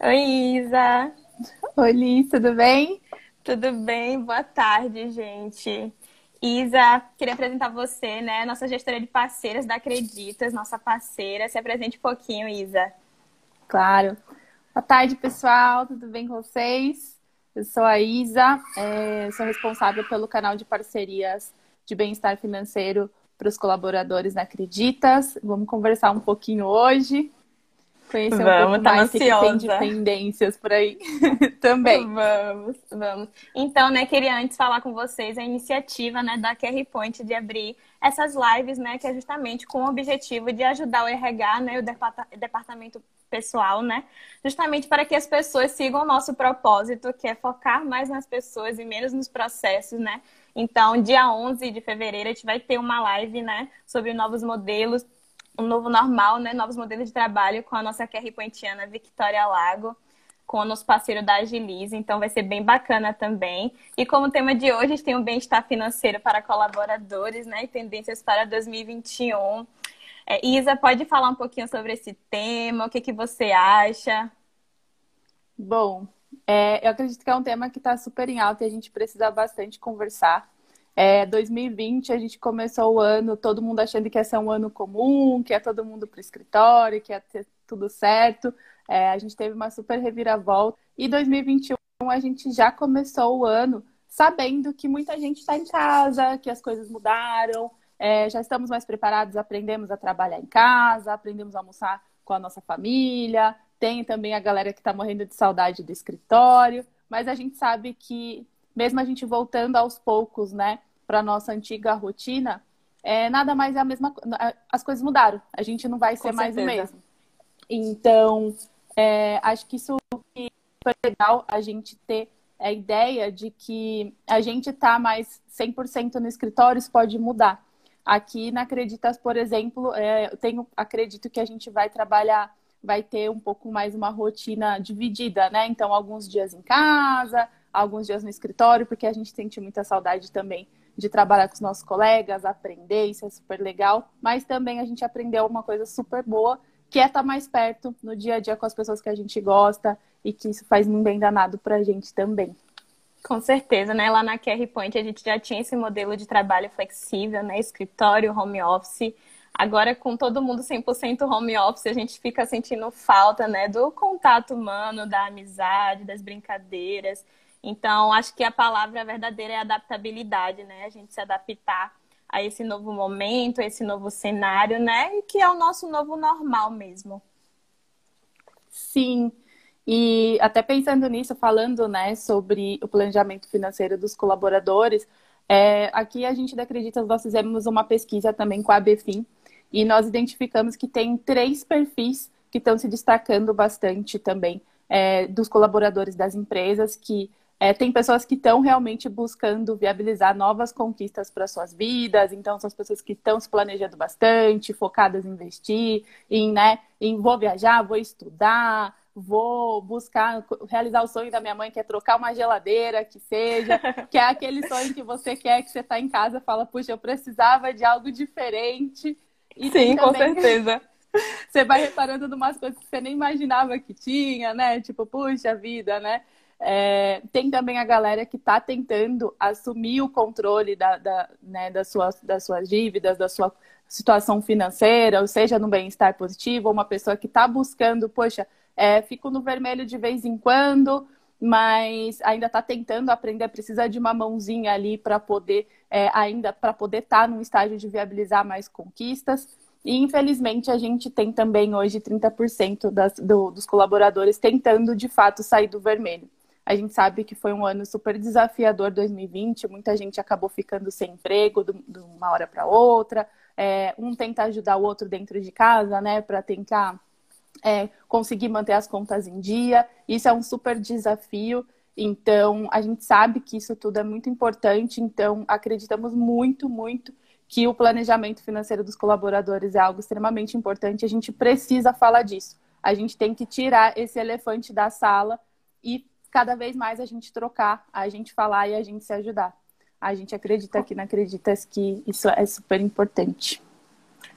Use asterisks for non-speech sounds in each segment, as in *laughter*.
Oi, Isa. Oi, Liz, tudo bem? Tudo bem? Boa tarde, gente. Isa, queria apresentar você, né? Nossa gestora de parceiras da Acreditas, nossa parceira. Se apresente um pouquinho, Isa. Claro. Boa tarde, pessoal. Tudo bem com vocês? Eu sou a Isa, é, sou responsável pelo canal de parcerias de bem-estar financeiro para os colaboradores da Acreditas. Vamos conversar um pouquinho hoje. Conhecer vamos, um pouco tá mais ansiosa. que tem de tendências por aí *laughs* também. Vamos, vamos. Então, né, queria antes falar com vocês a iniciativa, né, da QR Point de abrir essas lives, né, que é justamente com o objetivo de ajudar o RH, né, o departamento pessoal, né, justamente para que as pessoas sigam o nosso propósito, que é focar mais nas pessoas e menos nos processos, né. Então, dia 11 de fevereiro, a gente vai ter uma live, né, sobre novos modelos um novo normal, né? Novos modelos de trabalho com a nossa QR Pointiana Victoria Lago, com o nosso parceiro da Agilize, então vai ser bem bacana também. E como tema de hoje, tem o um bem-estar financeiro para colaboradores, né? E tendências para 2021. É, Isa, pode falar um pouquinho sobre esse tema? O que, que você acha? Bom, é, eu acredito que é um tema que está super em alta e a gente precisa bastante conversar. É, 2020 a gente começou o ano todo mundo achando que ia ser um ano comum, que ia todo mundo para o escritório, que ia ter tudo certo. É, a gente teve uma super reviravolta. E 2021 a gente já começou o ano sabendo que muita gente está em casa, que as coisas mudaram, é, já estamos mais preparados, aprendemos a trabalhar em casa, aprendemos a almoçar com a nossa família. Tem também a galera que está morrendo de saudade do escritório, mas a gente sabe que mesmo a gente voltando aos poucos, né, para nossa antiga rotina, é, nada mais é a mesma as coisas mudaram. A gente não vai ser mais o mesmo. Então, é, acho que isso é legal a gente ter a ideia de que a gente está mais 100% no escritório, isso pode mudar. Aqui na Acreditas, por exemplo, é, eu tenho, acredito que a gente vai trabalhar, vai ter um pouco mais uma rotina dividida, né? Então, alguns dias em casa, alguns dias no escritório, porque a gente sente muita saudade também de trabalhar com os nossos colegas, aprender, isso é super legal. Mas também a gente aprendeu uma coisa super boa, que é estar mais perto no dia a dia com as pessoas que a gente gosta e que isso faz um bem danado pra gente também. Com certeza, né? Lá na QR Point a gente já tinha esse modelo de trabalho flexível, né? Escritório, home office. Agora, com todo mundo 100% home office, a gente fica sentindo falta, né? Do contato humano, da amizade, das brincadeiras. Então, acho que a palavra verdadeira é adaptabilidade, né? A gente se adaptar a esse novo momento, a esse novo cenário, né? E que é o nosso novo normal mesmo. Sim. E até pensando nisso, falando né, sobre o planejamento financeiro dos colaboradores, é, aqui a gente da Acredita, nós fizemos uma pesquisa também com a ABFIM e nós identificamos que tem três perfis que estão se destacando bastante também é, dos colaboradores das empresas que é, tem pessoas que estão realmente buscando viabilizar novas conquistas para suas vidas, então são as pessoas que estão se planejando bastante, focadas em investir, em, né, em vou viajar, vou estudar, vou buscar realizar o sonho da minha mãe, que é trocar uma geladeira, que seja, *laughs* que é aquele sonho que você quer, que você está em casa, fala, puxa, eu precisava de algo diferente. E Sim, com certeza. *laughs* você vai reparando em umas coisas que você nem imaginava que tinha, né? Tipo, puxa vida, né? É, tem também a galera que está tentando assumir o controle da, da, né, das, suas, das suas dívidas, da sua situação financeira, ou seja, no bem-estar positivo, ou uma pessoa que está buscando, poxa, é, fico no vermelho de vez em quando, mas ainda está tentando aprender, precisa de uma mãozinha ali para poder é, ainda para poder estar tá num estágio de viabilizar mais conquistas. E infelizmente a gente tem também hoje 30% das, do, dos colaboradores tentando de fato sair do vermelho. A gente sabe que foi um ano super desafiador 2020, muita gente acabou ficando sem emprego de uma hora para outra. É, um tenta ajudar o outro dentro de casa, né, para tentar é, conseguir manter as contas em dia. Isso é um super desafio. Então, a gente sabe que isso tudo é muito importante. Então, acreditamos muito, muito que o planejamento financeiro dos colaboradores é algo extremamente importante. A gente precisa falar disso. A gente tem que tirar esse elefante da sala e cada vez mais a gente trocar, a gente falar e a gente se ajudar. A gente acredita aqui na Acreditas que isso é super importante.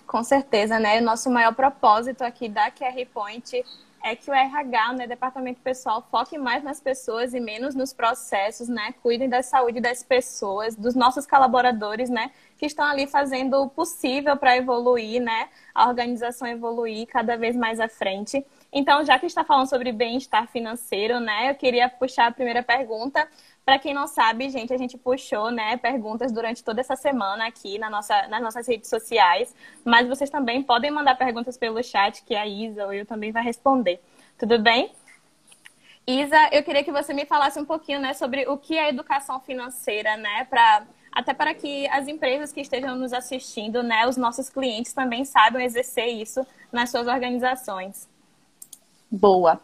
Com certeza, né? O nosso maior propósito aqui da QR Point é que o RH, né, departamento pessoal, foque mais nas pessoas e menos nos processos, né? Cuidem da saúde das pessoas, dos nossos colaboradores, né, que estão ali fazendo o possível para evoluir, né? A organização evoluir cada vez mais à frente. Então, já que está falando sobre bem-estar financeiro, né, eu queria puxar a primeira pergunta. Para quem não sabe, gente, a gente puxou, né, perguntas durante toda essa semana aqui na nossa, nas nossas redes sociais, mas vocês também podem mandar perguntas pelo chat que a Isa ou eu também vai responder. Tudo bem? Isa, eu queria que você me falasse um pouquinho, né, sobre o que é educação financeira, né, para até para que as empresas que estejam nos assistindo, né, os nossos clientes também saibam exercer isso nas suas organizações. Boa.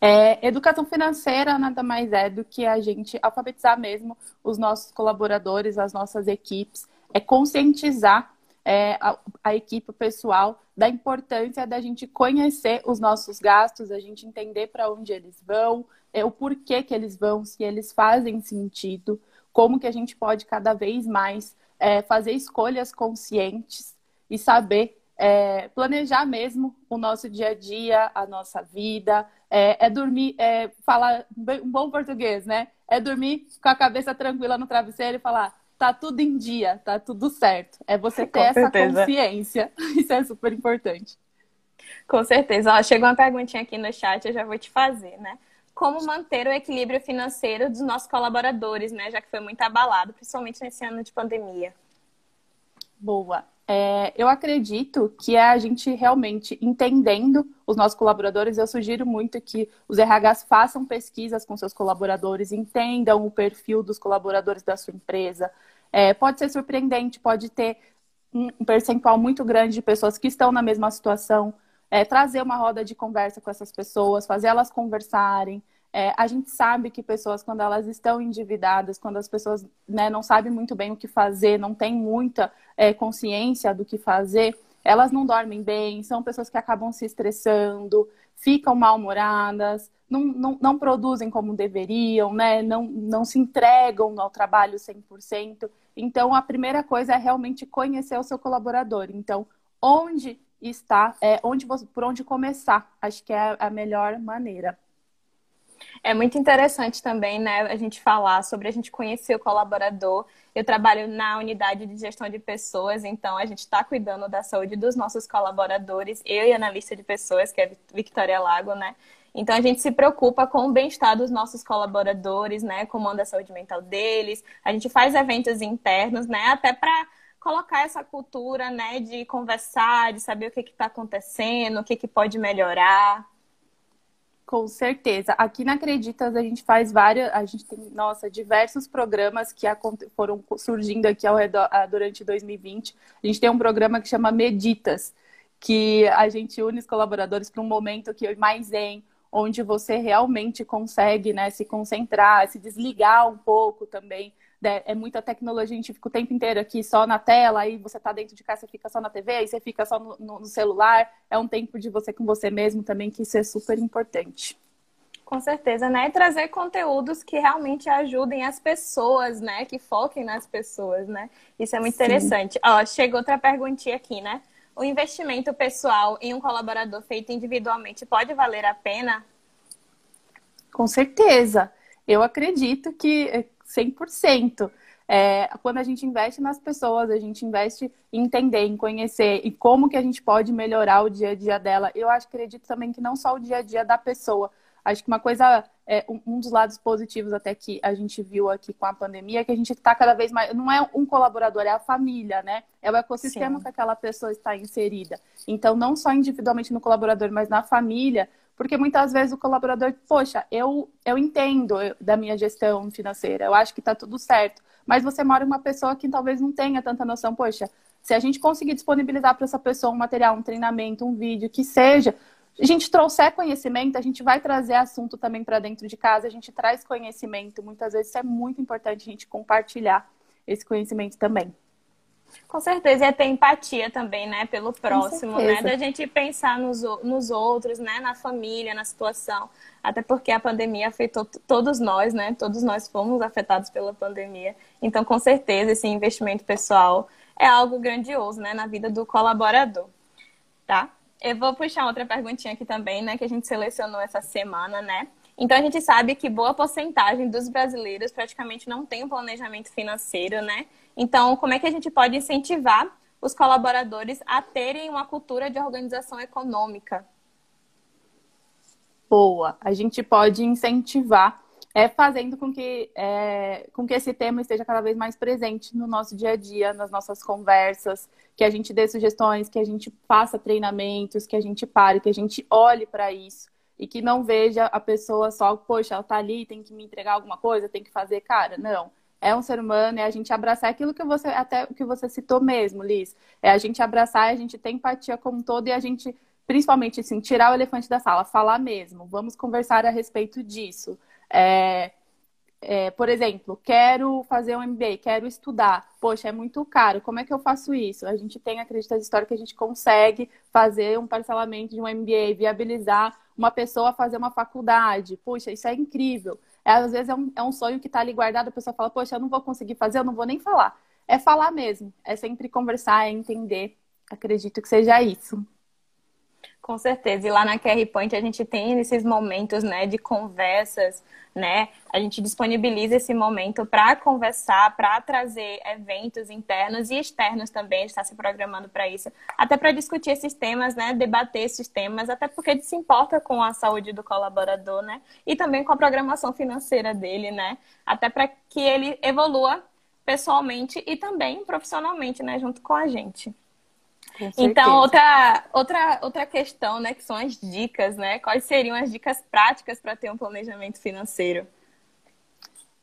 É, educação financeira nada mais é do que a gente alfabetizar mesmo os nossos colaboradores, as nossas equipes, é conscientizar é, a, a, equipe pessoal da importância da gente conhecer os nossos gastos, a gente entender para onde eles vão, é, o porquê que eles vão, se eles fazem sentido, como que a gente pode cada vez mais é, fazer escolhas conscientes e saber é, planejar mesmo o nosso dia a dia, a nossa vida, é, é dormir, é falar um bom português, né? É dormir com a cabeça tranquila no travesseiro e falar, tá tudo em dia, tá tudo certo. É você ter essa consciência. *laughs* Isso é super importante. Com certeza. Ó, chegou uma perguntinha aqui no chat, eu já vou te fazer, né? Como manter o equilíbrio financeiro dos nossos colaboradores, né? Já que foi muito abalado, principalmente nesse ano de pandemia. Boa. É, eu acredito que é a gente realmente entendendo os nossos colaboradores. Eu sugiro muito que os RHs façam pesquisas com seus colaboradores, entendam o perfil dos colaboradores da sua empresa. É, pode ser surpreendente, pode ter um percentual muito grande de pessoas que estão na mesma situação. É, trazer uma roda de conversa com essas pessoas, fazer elas conversarem, é, a gente sabe que pessoas, quando elas estão endividadas, quando as pessoas né, não sabem muito bem o que fazer, não têm muita é, consciência do que fazer, elas não dormem bem, são pessoas que acabam se estressando, ficam mal-humoradas, não, não, não, produzem como deveriam, né? não, não se entregam ao trabalho 100%. Então, a primeira coisa é realmente conhecer o seu colaborador. Então, onde está, é, onde você, por onde começar, acho que é a melhor maneira. É muito interessante também, né, a gente falar sobre a gente conhecer o colaborador. Eu trabalho na unidade de gestão de pessoas, então a gente está cuidando da saúde dos nossos colaboradores, eu e a analista de pessoas, que é Victoria Lago, né? Então a gente se preocupa com o bem-estar dos nossos colaboradores, né? Comanda a saúde mental deles. A gente faz eventos internos, né? Até para colocar essa cultura, né? De conversar, de saber o que está acontecendo, o que, que pode melhorar. Com certeza. Aqui na Acreditas a gente faz várias, a gente tem, nossa, diversos programas que foram surgindo aqui ao redor durante 2020. A gente tem um programa que chama Meditas, que a gente une os colaboradores para um momento que mais zen, onde você realmente consegue, né, se concentrar, se desligar um pouco também é muita tecnologia, a gente fica o tempo inteiro aqui só na tela, aí você tá dentro de casa, você fica só na TV, aí você fica só no, no, celular. É um tempo de você com você mesmo também, que isso é super importante. Com certeza, né? E trazer conteúdos que realmente ajudem as pessoas, né? Que foquem nas pessoas, né? Isso é muito Sim. interessante. Ó, chegou outra perguntinha aqui, né? O investimento pessoal em um colaborador feito individualmente pode valer a pena? Com certeza. Eu acredito que 100%. É, quando a gente investe nas pessoas, a gente investe em entender, em conhecer e como que a gente pode melhorar o dia a dia dela. Eu acho, acredito também que não só o dia a dia da pessoa. Acho que uma coisa, é, um, dos lados positivos até que a gente viu aqui com a pandemia é que a gente está cada vez mais. Não é um colaborador, é a família, né? É o ecossistema Sim. que aquela pessoa está inserida. Então, não só individualmente no colaborador, mas na família, porque muitas vezes o colaborador, poxa, eu, eu entendo da minha gestão financeira, eu acho que está tudo certo. Mas você mora uma pessoa que talvez não tenha tanta noção, poxa, se a gente conseguir disponibilizar para essa pessoa um material, um treinamento, um vídeo, que seja, a gente trouxer conhecimento, a gente vai trazer assunto também para dentro de casa, a gente traz conhecimento. Muitas vezes é muito importante a gente compartilhar esse conhecimento também. Com certeza, é ter empatia também, né, pelo próximo, né, da gente pensar nos, nos outros, né, na família, na situação. Até porque a pandemia afetou todos nós, né, todos nós fomos afetados pela pandemia. Então, com certeza, esse investimento pessoal é algo grandioso, né, na vida do colaborador, tá? eu vou puxar outra perguntinha aqui também, né, que a gente selecionou essa semana, né? Então a gente sabe que boa porcentagem dos brasileiros praticamente não tem um planejamento financeiro, né? Então, como é que a gente pode incentivar os colaboradores a terem uma cultura de organização econômica? Boa. A gente pode incentivar é, fazendo com que, é, com que esse tema esteja cada vez mais presente no nosso dia a dia, nas nossas conversas, que a gente dê sugestões, que a gente faça treinamentos, que a gente pare, que a gente olhe para isso e que não veja a pessoa só, poxa, ela tá ali, tem que me entregar alguma coisa, tem que fazer, cara, não. É um ser humano, é a gente abraçar aquilo que você, até que você citou mesmo, Liz. É a gente abraçar, a gente ter empatia como um todo e a gente, principalmente assim, tirar o elefante da sala, falar mesmo. Vamos conversar a respeito disso. É, é, por exemplo, quero fazer um MBA, quero estudar. Poxa, é muito caro. Como é que eu faço isso? A gente tem acreditas história que a gente consegue fazer um parcelamento de um MBA, viabilizar uma pessoa fazer uma faculdade. Poxa, isso é incrível. É, às vezes é um, é um sonho que está ali guardado, a pessoa fala, poxa, eu não vou conseguir fazer, eu não vou nem falar. É falar mesmo, é sempre conversar, é entender. Acredito que seja isso. Com certeza. E lá na QR Point a gente tem esses momentos, né, de conversas, né? A gente disponibiliza esse momento para conversar, para trazer eventos internos e externos também. A gente está se programando para isso, até para discutir esses temas, né? Debater esses temas, até porque se importa com a saúde do colaborador, né? E também com a programação financeira dele, né? Até para que ele evolua pessoalmente e também profissionalmente, né? Junto com a gente. Então, outra, outra, outra questão, né, que são as dicas, né? Quais seriam as dicas práticas para ter um planejamento financeiro?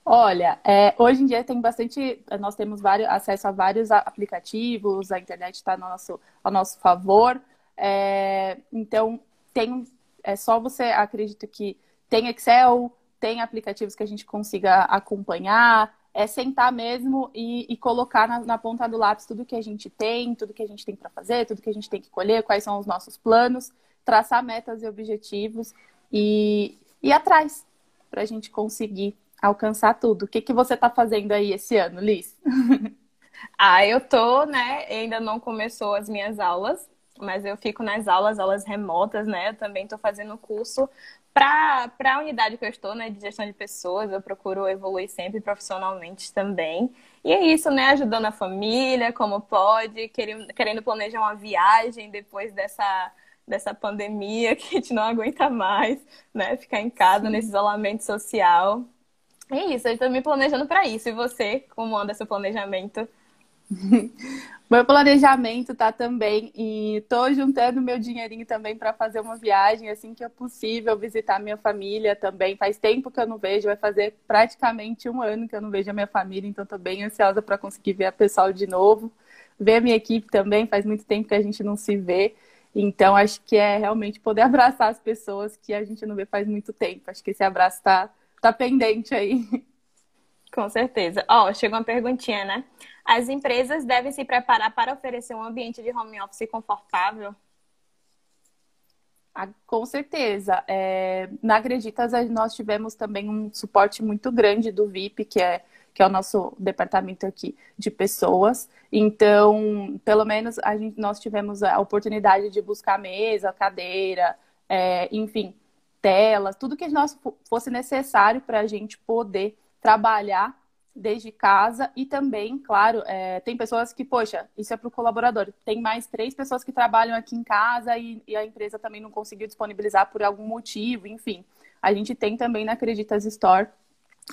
Olha, é, hoje em dia tem bastante, nós temos vários, acesso a vários aplicativos, a internet está ao nosso, ao nosso favor. É, então, tem, é só você, acredito que tem Excel, tem aplicativos que a gente consiga acompanhar, é sentar mesmo e, e colocar na, na, ponta do lápis tudo que a gente tem, tudo que a gente tem para fazer, tudo que a gente tem que colher, quais são os nossos planos, traçar metas e objetivos e ir atrás para a gente conseguir alcançar tudo. O que, que você está fazendo aí esse ano, Liz? *laughs* ah, eu tô, né? Ainda não começou as minhas aulas, mas eu fico nas aulas, aulas remotas, né? Eu também estou fazendo curso para a unidade que eu estou, né, de gestão de pessoas, eu procuro evoluir sempre profissionalmente também. E é isso, né, ajudando a família, como pode, querendo, querendo planejar uma viagem depois dessa, dessa pandemia *laughs* que a gente não aguenta mais, né, ficar em casa Sim. nesse isolamento social. É isso, eu estou me planejando para isso. E você, como anda seu planejamento? Meu planejamento tá também e tô juntando meu dinheirinho também para fazer uma viagem assim que é possível, visitar minha família também. Faz tempo que eu não vejo, vai fazer praticamente um ano que eu não vejo a minha família, então tô bem ansiosa para conseguir ver a pessoal de novo. Ver a minha equipe também, faz muito tempo que a gente não se vê. Então acho que é realmente poder *laughs* abraçar as pessoas que a gente não vê faz muito tempo. Acho que esse abraço tá, tá pendente aí. *laughs* Com certeza. Ó, oh, chegou uma perguntinha, né? As empresas devem se preparar para oferecer um ambiente de home office confortável? Ah, com certeza. É, na Acreditas, nós tivemos também um suporte muito grande do VIP, que é, que é o nosso departamento aqui de pessoas. Então, pelo menos, a gente, nós tivemos a oportunidade de buscar mesa, cadeira, é, enfim, telas, tudo que nós fosse necessário para a gente poder trabalhar desde casa e também, claro, é, tem pessoas que, poxa, isso é para o colaborador. Tem mais três pessoas que trabalham aqui em casa e, e, a empresa também não conseguiu disponibilizar por algum motivo, enfim. A gente tem também na Acreditas Store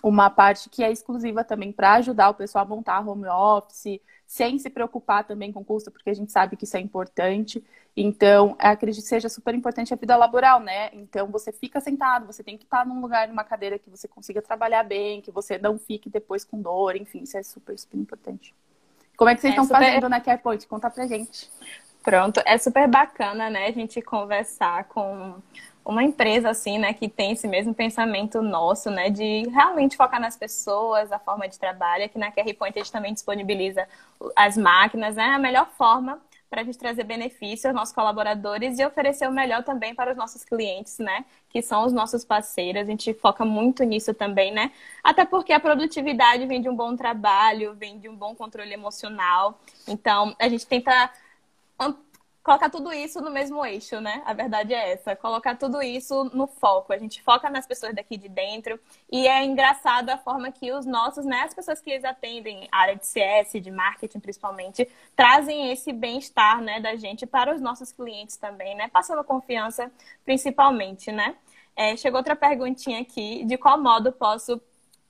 uma parte que é exclusiva também para ajudar o pessoal a montar home office, sem se preocupar também com custo, porque a gente sabe que isso é importante. Então, acredito que seja super importante a vida laboral, né? Então, você fica sentado, você tem que estar num lugar, numa cadeira que você consiga trabalhar bem, que você não fique depois com dor, enfim, isso é super, super importante. Como é que vocês é estão super... fazendo na CarePoint? Conta pra gente. Pronto, é super bacana, né, a gente conversar com uma empresa assim, né, que tem esse mesmo pensamento nosso, né, de realmente focar nas pessoas, a forma de trabalho. Aqui na QR Point a gente também disponibiliza as máquinas, né, a melhor forma para a gente trazer benefício aos nossos colaboradores e oferecer o melhor também para os nossos clientes, né? Que são os nossos parceiros. A gente foca muito nisso também, né? Até porque a produtividade vem de um bom trabalho, vem de um bom controle emocional. Então, a gente tenta colocar tudo isso no mesmo eixo, né? A verdade é essa, colocar tudo isso no foco. A gente foca nas pessoas daqui de dentro e é engraçado a forma que os nossos, né, as pessoas que eles atendem, área de CS, de marketing principalmente, trazem esse bem-estar, né, da gente para os nossos clientes também, né? Passando confiança principalmente, né? É, chegou outra perguntinha aqui, de qual modo posso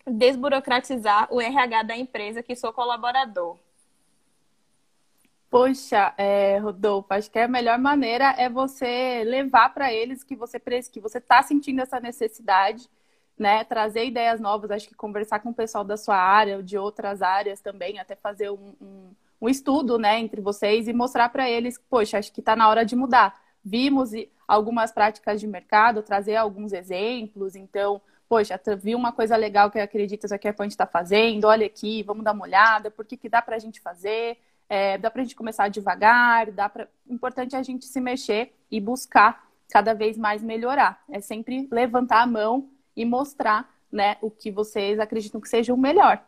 desburocratizar o RH da empresa que sou colaborador? Poxa, é, Rodolfo, acho que a melhor maneira é você levar para eles que você que você está sentindo essa necessidade, né? Trazer ideias novas, acho que conversar com o pessoal da sua área, de outras áreas também, até fazer um, um, um estudo, né, entre vocês e mostrar para eles, poxa, acho que está na hora de mudar. Vimos algumas práticas de mercado, trazer alguns exemplos, então poxa, vi uma coisa legal que acredita que a Point está fazendo, olha aqui, vamos dar uma olhada, por que, que dá para a gente fazer? É, dá para a gente começar devagar, dá para. Importante é a gente se mexer e buscar cada vez mais melhorar. É sempre levantar a mão e mostrar né, o que vocês acreditam que seja o melhor.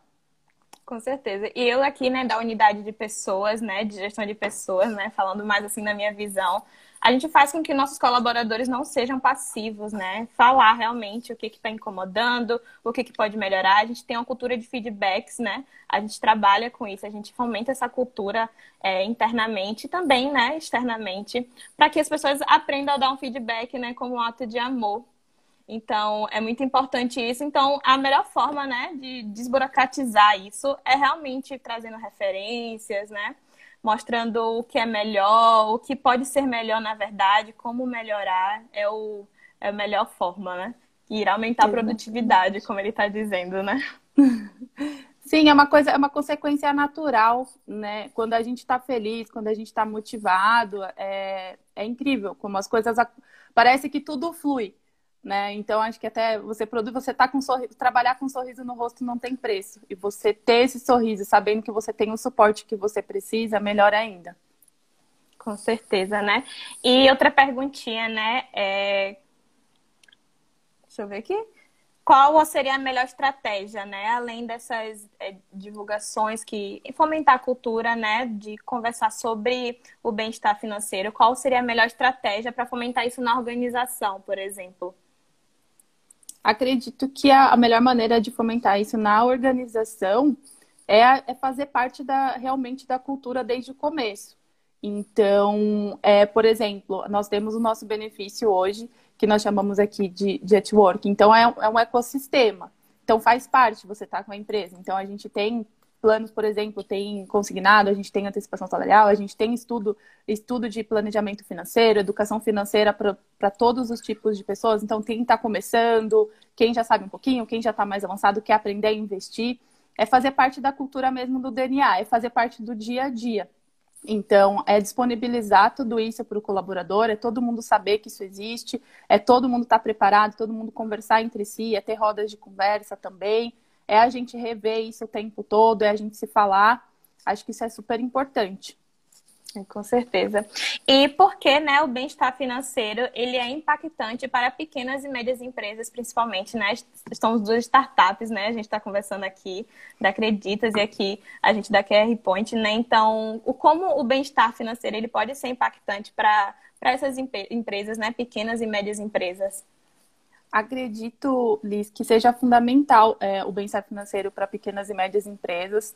Com certeza. E eu aqui, né, da unidade de pessoas, né, de gestão de pessoas, né, falando mais assim na minha visão, a gente faz com que nossos colaboradores não sejam passivos, né? Falar realmente o que está incomodando, o que, que pode melhorar. A gente tem uma cultura de feedbacks, né? A gente trabalha com isso, a gente fomenta essa cultura é, internamente e também, né, externamente, para que as pessoas aprendam a dar um feedback, né, como um ato de amor. Então, é muito importante isso. Então, a melhor forma, né, de desburocratizar isso é realmente trazendo referências, né? Mostrando o que é melhor, o que pode ser melhor na verdade, como melhorar é, o, é a melhor forma, né? Irá aumentar a produtividade, como ele está dizendo, né? Sim, é uma coisa, é uma consequência natural, né? Quando a gente está feliz, quando a gente está motivado, é, é incrível como as coisas parece que tudo flui né? Então acho que até você produz, você tá com sorriso, trabalhar com um sorriso no rosto não tem preço. E você ter esse sorriso, sabendo que você tem o suporte que você precisa, melhor ainda. Com certeza, né? E outra perguntinha, né? É... Deixa eu ver aqui. Qual seria a melhor estratégia, né? Além dessas é, divulgações que fomentar a cultura, né? De conversar sobre o bem-estar financeiro, qual seria a melhor estratégia para fomentar isso na organização, por exemplo? Acredito que a, melhor maneira de fomentar isso na organização é, é fazer parte da, realmente da cultura desde o começo. Então, é, por exemplo, nós temos o nosso benefício hoje, que nós chamamos aqui de, de network. Então, é, é um ecossistema. Então, faz parte você estar tá com a empresa. Então, a gente tem planos, por exemplo, tem consignado, a gente tem antecipação salarial, a gente tem estudo, estudo de planejamento financeiro, educação financeira para todos os tipos de pessoas. Então, quem está começando, quem já sabe um pouquinho, quem já está mais avançado, quer aprender a investir, é fazer parte da cultura mesmo do DNA, é fazer parte do dia a dia. Então, é disponibilizar tudo isso para o colaborador, é todo mundo saber que isso existe, é todo mundo estar tá preparado, todo mundo conversar entre si, é ter rodas de conversa também é a gente rever isso o tempo todo, é a gente se falar. Acho que isso é super importante. Com certeza. E porque né, o bem-estar financeiro ele é impactante para pequenas e médias empresas, principalmente, né? Estamos duas startups, né? A gente está conversando aqui da Acreditas e aqui a gente da QR Point, né? Então, o, como o bem-estar financeiro ele pode ser impactante para essas empresas, né? Pequenas e médias empresas. Acredito, Liz, que seja fundamental é, o bem-estar financeiro para pequenas e médias empresas,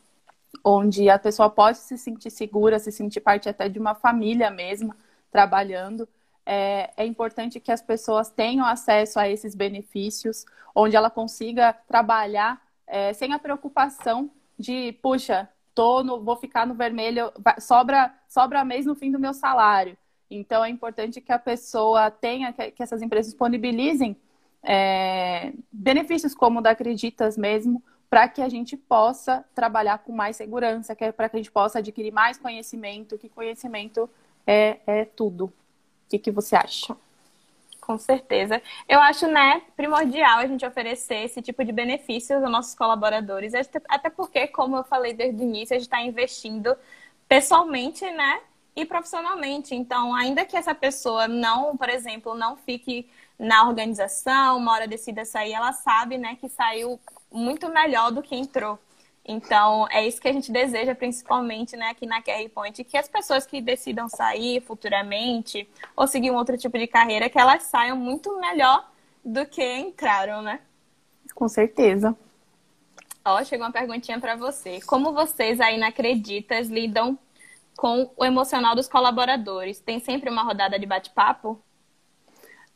onde a pessoa pode se sentir segura, se sentir parte até de uma família mesmo, trabalhando. É, é, importante que as pessoas tenham acesso a esses benefícios, onde ela consiga trabalhar é, sem a preocupação de, puxa, tô no, vou ficar no vermelho, sobra, sobra mês no fim do meu salário. Então é importante que a pessoa tenha, que, que essas empresas disponibilizem é, benefícios como o da Acreditas mesmo, para que a gente possa trabalhar com mais segurança, que é para que a gente possa adquirir mais conhecimento, que conhecimento é, é tudo. O que, que você acha? Com certeza. Eu acho, né, primordial a gente oferecer esse tipo de benefícios aos nossos colaboradores, até porque, como eu falei desde o início, a gente está investindo pessoalmente, né, e profissionalmente. Então, ainda que essa pessoa não, por exemplo, não fique na organização, uma hora decida sair, ela sabe, né, que saiu muito melhor do que entrou. Então, é isso que a gente deseja, principalmente né, aqui na QR Point, que as pessoas que decidam sair futuramente ou seguir um outro tipo de carreira, que elas saiam muito melhor do que entraram, né? Com certeza. Ó, chegou uma perguntinha para você. Como vocês aí na Acreditas lidam com o emocional dos colaboradores? Tem sempre uma rodada de bate-papo?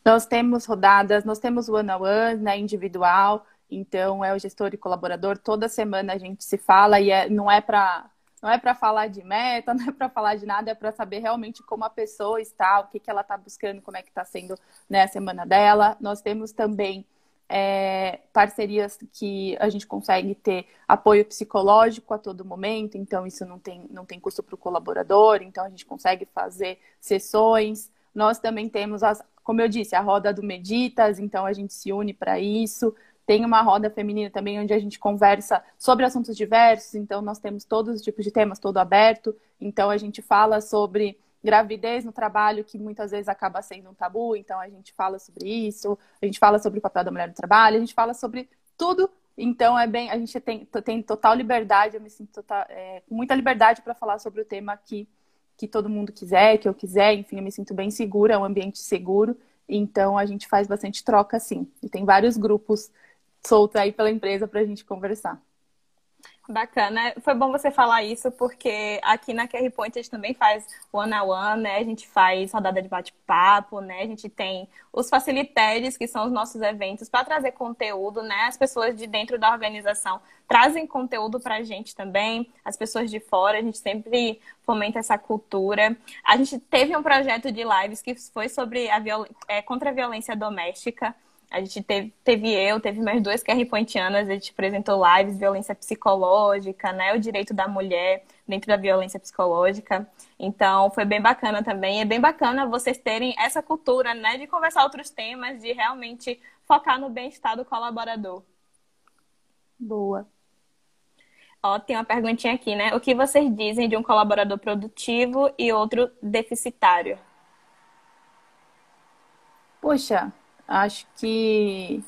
Nós temos rodadas, nós temos one-on-one, né, individual. Então, é o gestor e colaborador. Toda semana a gente se fala e é, não é para não é para falar de meta, *laughs* não é para falar de nada, é para saber realmente como a pessoa está, o que, que ela está buscando, como é que está sendo né, a semana dela. Nós temos também é, parcerias que a gente consegue ter apoio psicológico a todo momento, então isso não tem, não tem custo para o colaborador, então a gente consegue fazer sessões. Nós também temos, as, como eu disse, a roda do Meditas, então a gente se une para isso. Tem uma roda feminina também, onde a gente conversa sobre assuntos diversos, então nós temos todos os tipos de temas, todo aberto. Então a gente fala sobre gravidez no trabalho, que muitas vezes acaba sendo um tabu, então a gente fala sobre isso, a gente fala sobre o papel da mulher no trabalho, a gente fala sobre tudo. Então é bem, a gente tem, tem total liberdade, eu me sinto total, é, muita liberdade para falar sobre o tema que, que todo mundo quiser, que eu quiser, enfim, eu me sinto bem segura, é um ambiente seguro. Então a gente faz bastante troca, sim. E tem vários grupos soltos aí pela empresa para a gente conversar. Bacana. Foi bom você falar isso, porque aqui na QR Point a gente também faz one-on-one, -on -one, né? A gente faz rodada de bate-papo, né? A gente tem os facilitadores, que são os nossos eventos, para trazer conteúdo, né? As pessoas de dentro da organização trazem conteúdo para a gente também, as pessoas de fora, a gente sempre fomenta essa cultura. A gente teve um projeto de lives que foi sobre a é, contra a violência doméstica. A gente teve, teve eu, teve mais duas QR Pointianas, a gente apresentou lives, violência psicológica, né? O direito da mulher dentro da violência psicológica. Então, foi bem bacana também. É bem bacana vocês terem essa cultura, né? De conversar outros temas, de realmente focar no bem-estar do colaborador. Boa. Ó, tem uma perguntinha aqui, né? O que vocês dizem de um colaborador produtivo e outro deficitário? Poxa, Acho que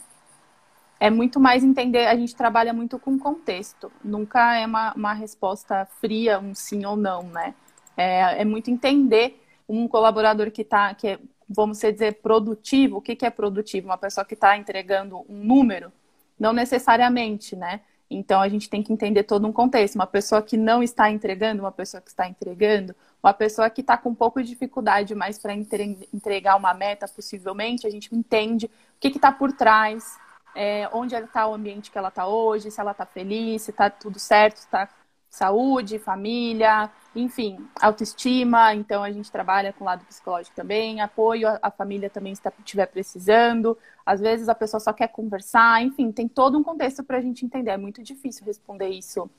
é muito mais entender, a gente trabalha muito com contexto, nunca é uma, uma resposta fria, um sim ou não, né? É, é muito entender um colaborador que está, que é, vamos dizer, produtivo, o que, que é produtivo? Uma pessoa que está entregando um número? Não necessariamente, né? Então a gente tem que entender todo um contexto. Uma pessoa que não está entregando, uma pessoa que está entregando, uma pessoa que está com um pouco de dificuldade mais para entregar uma meta, possivelmente, a gente entende o que está por trás, é, onde está o ambiente que ela está hoje, se ela está feliz, se está tudo certo, se está saúde, família, enfim, autoestima. Então a gente trabalha com o lado psicológico também, apoio à família também se estiver precisando. Às vezes a pessoa só quer conversar, enfim, tem todo um contexto para a gente entender. É muito difícil responder isso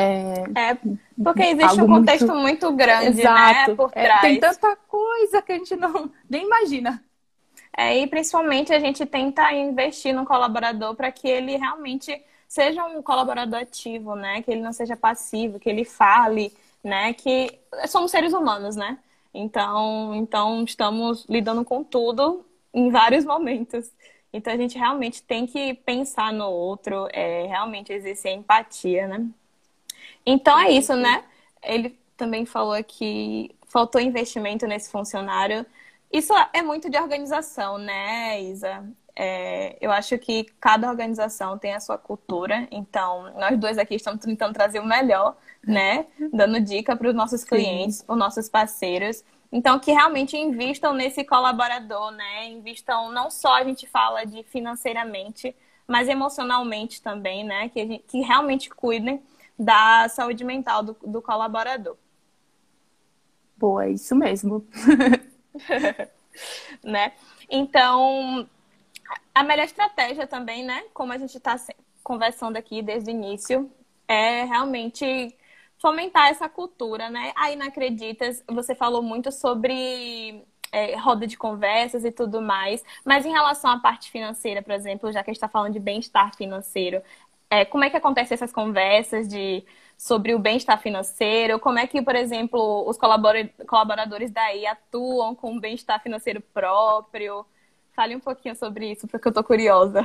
é, é, porque existe um contexto muito, muito grande, né, Exato. né, por trás. É, tem tanta coisa que a gente não *laughs* nem imagina. É, e principalmente a gente tenta investir no colaborador para que ele realmente seja um colaborador ativo, né? Que ele não seja passivo, que ele fale, né? Que somos seres humanos, né? Então, então estamos lidando com tudo em vários momentos. Então a gente realmente tem que pensar no outro, é, realmente exercer empatia, né? Então é isso, né? Ele também falou que faltou investimento nesse funcionário. Isso é muito de organização, né, Isa? É, eu acho que cada organização tem a sua cultura, então nós dois aqui estamos tentando trazer o melhor, né? Dando dica para os nossos clientes, para os nossos parceiros. Então, que realmente invistam nesse colaborador, né? Invistam, não só a gente fala de financeiramente, mas emocionalmente também, né? Que, gente, que realmente cuidem da saúde mental do, do colaborador. Boa, é isso mesmo. *laughs* né? Então, a melhor estratégia também, né? Como a gente está conversando aqui desde o início, é realmente fomentar essa cultura, né? Aí não acreditas, você falou muito sobre é, roda de conversas e tudo mais, mas em relação à parte financeira, por exemplo, já que a gente está falando de bem-estar financeiro, é, como é que acontecem essas conversas de, sobre o bem-estar financeiro? Como é que, por exemplo, os colaboradores daí atuam com o bem-estar financeiro próprio? Fale um pouquinho sobre isso, porque eu estou curiosa.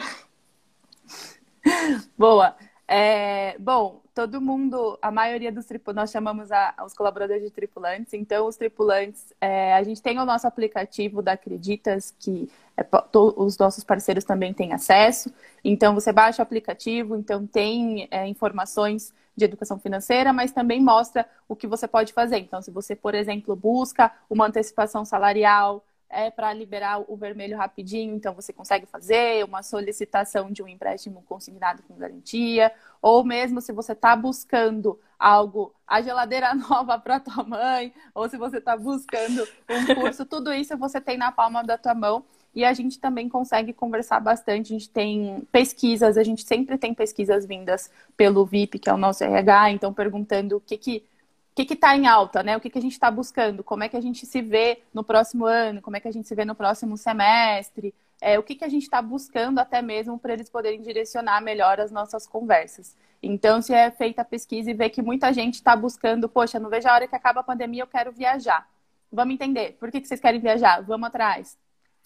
*laughs* Boa. É, bom, todo mundo, a maioria dos tripulantes, nós chamamos a, os colaboradores de tripulantes, então os tripulantes, é, a gente tem o nosso aplicativo da Acreditas, que é, to, os nossos parceiros também têm acesso, então você baixa o aplicativo, então tem é, informações de educação financeira, mas também mostra o que você pode fazer. Então, se você, por exemplo, busca uma antecipação salarial, é para liberar o vermelho rapidinho, então você consegue fazer uma solicitação de um empréstimo consignado com garantia, ou mesmo se você está buscando algo, a geladeira *laughs* nova para tua mãe, ou se você está buscando um curso, tudo isso você tem na palma da tua mão. E a gente também consegue conversar bastante. A gente tem pesquisas, a gente sempre tem pesquisas vindas pelo VIP, que é o nosso RH, então perguntando o que, que que está em alta, né? O que, que a gente está buscando, como é que a gente se vê no próximo ano, como é que a gente se vê no próximo semestre, é, o que, que a gente está buscando até mesmo para eles poderem direcionar melhor as nossas conversas. Então, se é feita a pesquisa e vê que muita gente está buscando, poxa, não vejo a hora que acaba a pandemia, eu quero viajar. Vamos entender, por que, que vocês querem viajar? Vamos atrás.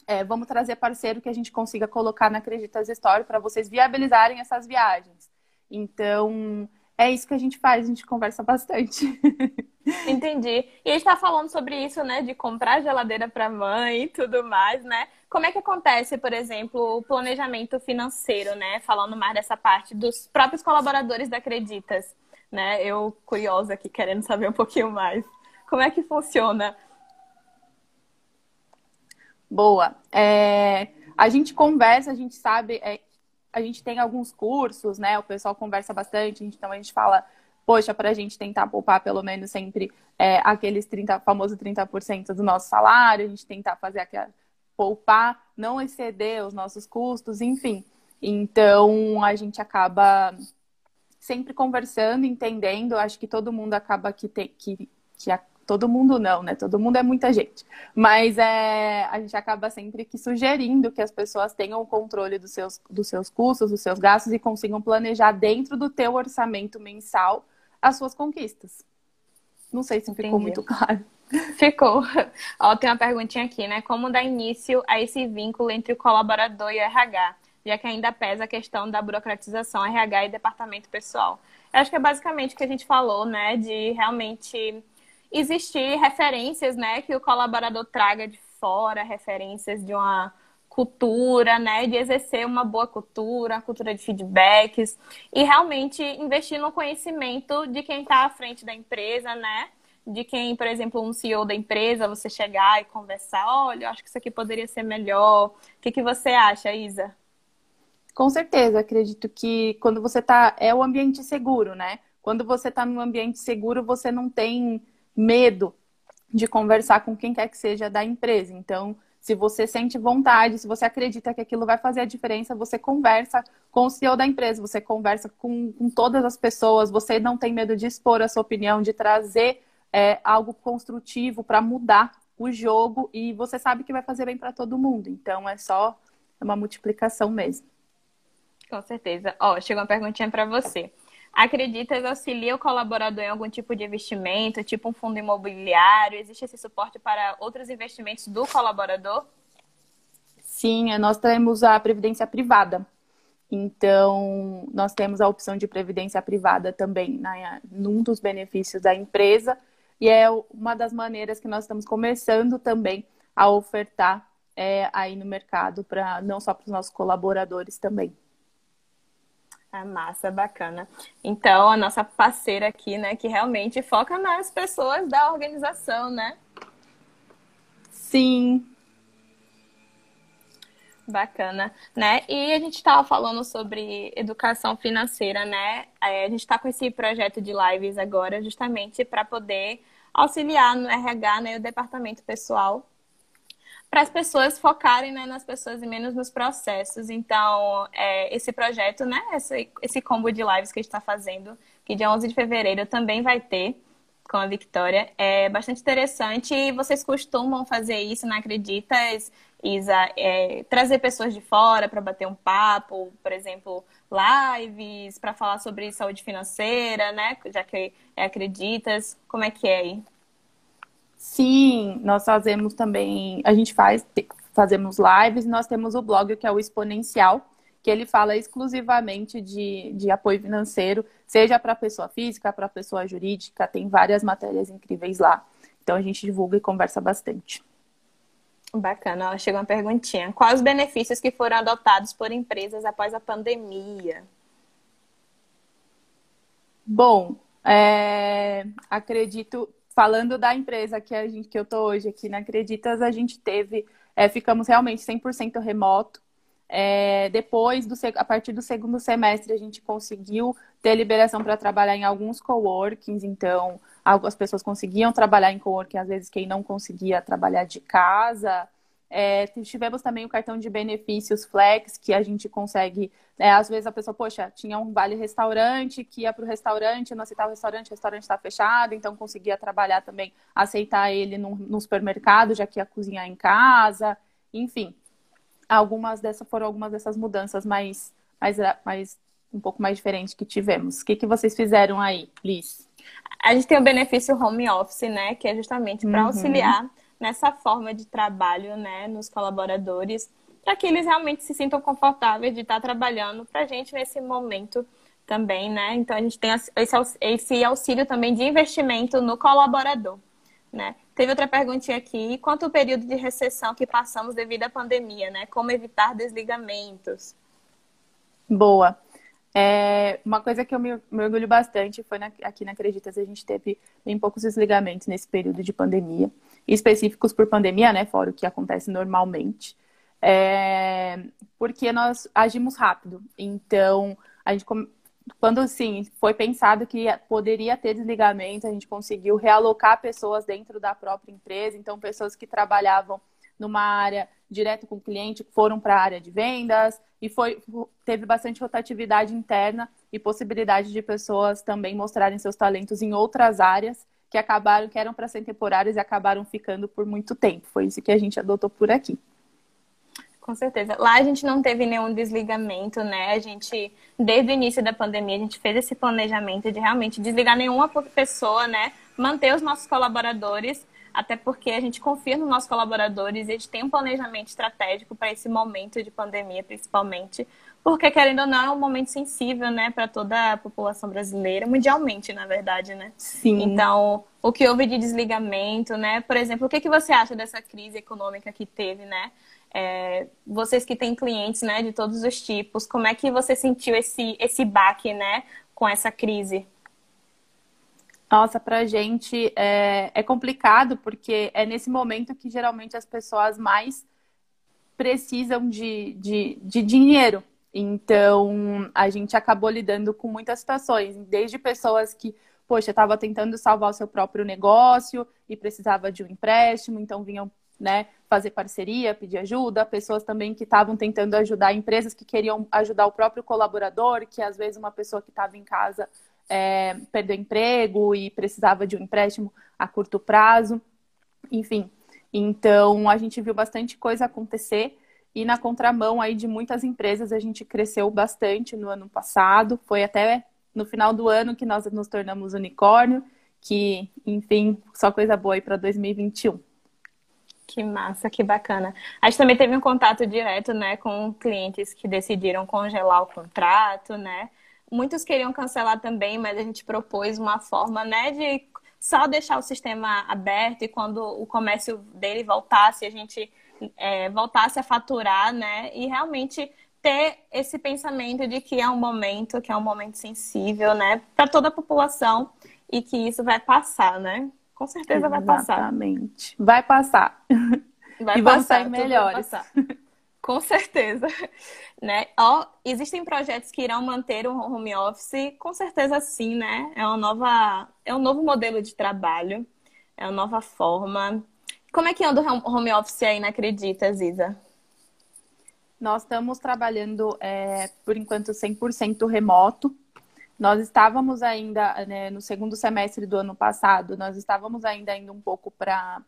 É, vamos trazer parceiro que a gente consiga colocar na Acreditas Story para vocês viabilizarem essas viagens. Então, é isso que a gente faz, a gente conversa bastante. *laughs* Entendi. E a gente está falando sobre isso, né? De comprar geladeira para mãe e tudo mais, né? Como é que acontece, por exemplo, o planejamento financeiro, né? Falando mais dessa parte dos próprios colaboradores da Acreditas, né? Eu curiosa aqui, querendo saber um pouquinho mais. Como é que funciona? Boa. É, a gente conversa, a gente sabe é, a gente tem alguns cursos, né? O pessoal conversa bastante, então a gente fala, poxa, para a gente tentar poupar pelo menos sempre é, aqueles 30, famoso 30% do nosso salário, a gente tentar fazer aquela, poupar, não exceder os nossos custos, enfim. Então a gente acaba sempre conversando, entendendo. Acho que todo mundo acaba que, tem, que, que Todo mundo não, né? Todo mundo é muita gente. Mas é, a gente acaba sempre que sugerindo que as pessoas tenham o controle dos seus, dos seus custos, dos seus gastos e consigam planejar dentro do teu orçamento mensal as suas conquistas. Não sei se ficou Entendi. muito claro. *laughs* Ficou. Ó, tem uma perguntinha aqui, né? Como dar início a esse vínculo entre o colaborador e o RH? Já que ainda pesa a questão da burocratização RH e departamento pessoal. Eu acho que é basicamente o que a gente falou, né? De realmente existir referências, né, que o colaborador traga de fora, referências de uma cultura, né, de exercer uma boa cultura, cultura de feedbacks e realmente investir no conhecimento de quem está à frente da empresa, né, de quem, por exemplo, um CEO da empresa, você chegar e conversar, olha, eu acho que isso aqui poderia ser melhor. O que, que você acha, Isa? Com certeza, acredito que quando você está é o ambiente seguro, né? Quando você está num ambiente seguro, você não tem medo de conversar com quem quer que seja da empresa. Então, se você sente vontade, se você acredita que aquilo vai fazer a diferença, você conversa com o CEO da empresa, você conversa com, com todas as pessoas, você não tem medo de expor a sua opinião, de trazer é, algo construtivo para mudar o jogo e você sabe que vai fazer bem para todo mundo. Então, é só uma multiplicação mesmo. Com certeza. Ó, chegou uma perguntinha para você. Acreditas auxilia o colaborador em algum tipo de investimento, tipo um fundo imobiliário? Existe esse suporte para outros investimentos do colaborador? Sim, nós temos a previdência privada. Então, nós temos a opção de previdência privada também né, num dos benefícios da empresa. E é uma das maneiras que nós estamos começando também a ofertar é, aí no mercado, para não só para os nossos colaboradores também. É massa, bacana. Então, a nossa parceira aqui, né, que realmente foca nas pessoas da organização, né? Sim. Bacana, né? E a gente estava falando sobre educação financeira, né? É, a gente está com esse projeto de lives agora, justamente para poder auxiliar no RH, né, o departamento pessoal para as pessoas focarem né, nas pessoas e menos nos processos. Então, é, esse projeto, né, esse, esse combo de lives que a gente está fazendo, que dia 11 de fevereiro também vai ter com a Victoria, é bastante interessante e vocês costumam fazer isso, não acreditas, Isa? É, trazer pessoas de fora para bater um papo, por exemplo, lives para falar sobre saúde financeira, né? Já que é acreditas, como é que é aí? Sim, nós fazemos também, a gente faz, fazemos lives, nós temos o blog que é o Exponencial, que ele fala exclusivamente de, de apoio financeiro, seja para pessoa física, para pessoa jurídica, tem várias matérias incríveis lá. Então a gente divulga e conversa bastante. Bacana, chegou uma perguntinha. Quais os benefícios que foram adotados por empresas após a pandemia? Bom, é, acredito, falando da empresa que, a gente, que eu estou hoje aqui na Acreditas, a gente teve, é, ficamos realmente 100% remoto. É, depois, do, a partir do segundo semestre, a gente conseguiu ter liberação para trabalhar em alguns coworkings, então as pessoas conseguiam trabalhar em coworking, às vezes quem não conseguia trabalhar de casa. É, tivemos também o cartão de benefícios Flex, que a gente consegue. É, às vezes a pessoa, poxa, tinha um vale restaurante, que ia para o restaurante, não aceitava o restaurante, o restaurante está fechado, então conseguia trabalhar também, aceitar ele no, no supermercado, já que ia cozinhar em casa, enfim algumas dessas foram algumas dessas mudanças mais, mais, mais um pouco mais diferentes que tivemos. O que, que vocês fizeram aí, Liz? A gente tem o benefício home office, né? Que é justamente para uhum. auxiliar nessa forma de trabalho, né, nos colaboradores, para que eles realmente se sintam confortáveis de estar trabalhando para a gente nesse momento também, né? Então a gente tem esse auxílio também de investimento no colaborador, né? Teve outra perguntinha aqui. Quanto o período de recessão que passamos devido à pandemia, né? Como evitar desligamentos? Boa. É, uma coisa que eu me, me orgulho bastante foi na, aqui na Acreditas, a gente teve bem poucos desligamentos nesse período de pandemia, específicos por pandemia, né? Fora o que acontece normalmente. É, porque nós agimos rápido. Então, a gente quando sim foi pensado que poderia ter desligamento, a gente conseguiu realocar pessoas dentro da própria empresa, então pessoas que trabalhavam numa área direto com o cliente foram para a área de vendas e foi teve bastante rotatividade interna e possibilidade de pessoas também mostrarem seus talentos em outras áreas que acabaram que eram para ser temporárias e acabaram ficando por muito tempo. Foi isso que a gente adotou por aqui. Com certeza. Lá a gente não teve nenhum desligamento, né? A gente, desde o início da pandemia, a gente fez esse planejamento de realmente desligar nenhuma pessoa, né? Manter os nossos colaboradores, até porque a gente confia nos nossos colaboradores e a gente tem um planejamento estratégico para esse momento de pandemia, principalmente. Porque, querendo ou não, é um momento sensível, né, para toda a população brasileira, mundialmente, na verdade, né? Sim. Então, o que houve de desligamento, né? Por exemplo, o que, que você acha dessa crise econômica que teve, né? É, vocês que têm clientes, né, de todos os tipos, como é que você sentiu esse, esse baque, né, com essa crise? Nossa, para a gente é, é complicado porque é nesse momento que geralmente as pessoas mais precisam de, de, de dinheiro. Então, a gente acabou lidando com muitas situações, desde pessoas que, poxa, estava tentando salvar o seu próprio negócio e precisava de um empréstimo, então vinham né, fazer parceria, pedir ajuda, pessoas também que estavam tentando ajudar empresas que queriam ajudar o próprio colaborador, que às vezes uma pessoa que estava em casa é, perdeu emprego e precisava de um empréstimo a curto prazo, enfim. Então a gente viu bastante coisa acontecer e na contramão aí de muitas empresas a gente cresceu bastante no ano passado, foi até no final do ano que nós nos tornamos unicórnio, que enfim, só coisa boa aí para 2021. Que massa, que bacana. A gente também teve um contato direto, né, com clientes que decidiram congelar o contrato, né? Muitos queriam cancelar também, mas a gente propôs uma forma, né, de só deixar o sistema aberto e quando o comércio dele voltasse, a gente é, voltasse a faturar, né? E realmente ter esse pensamento de que é um momento, que é um momento sensível, né, para toda a população e que isso vai passar, né? Com certeza vai passar. Exatamente. Vai passar. Vai e vamos sair melhores. *laughs* Com certeza. *laughs* Né? Ó, existem projetos que irão manter o home office? Com certeza sim, né? É uma nova, é um novo modelo de trabalho, é uma nova forma. Como é que anda o home office aí na Acredita, Ziza? Nós estamos trabalhando, é, por enquanto, 100% remoto. Nós estávamos ainda, né, no segundo semestre do ano passado, nós estávamos ainda indo um pouco para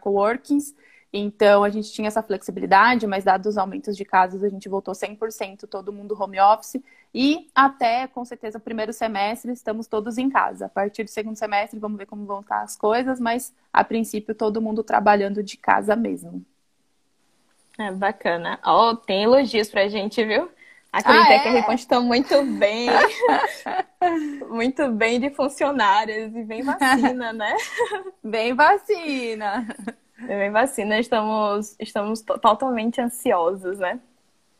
coworkings, então a gente tinha essa flexibilidade, mas dados os aumentos de casos, a gente voltou 100% todo mundo home office e até, com certeza, o primeiro semestre estamos todos em casa. A partir do segundo semestre, vamos ver como vão estar as coisas, mas a princípio todo mundo trabalhando de casa mesmo. É bacana. Ó, oh, tem elogios pra gente, viu? Acredito ah, é? a Reponte está muito bem, *laughs* muito bem de funcionários e bem vacina, né? Bem vacina. Bem vacina, estamos, estamos totalmente ansiosos, né?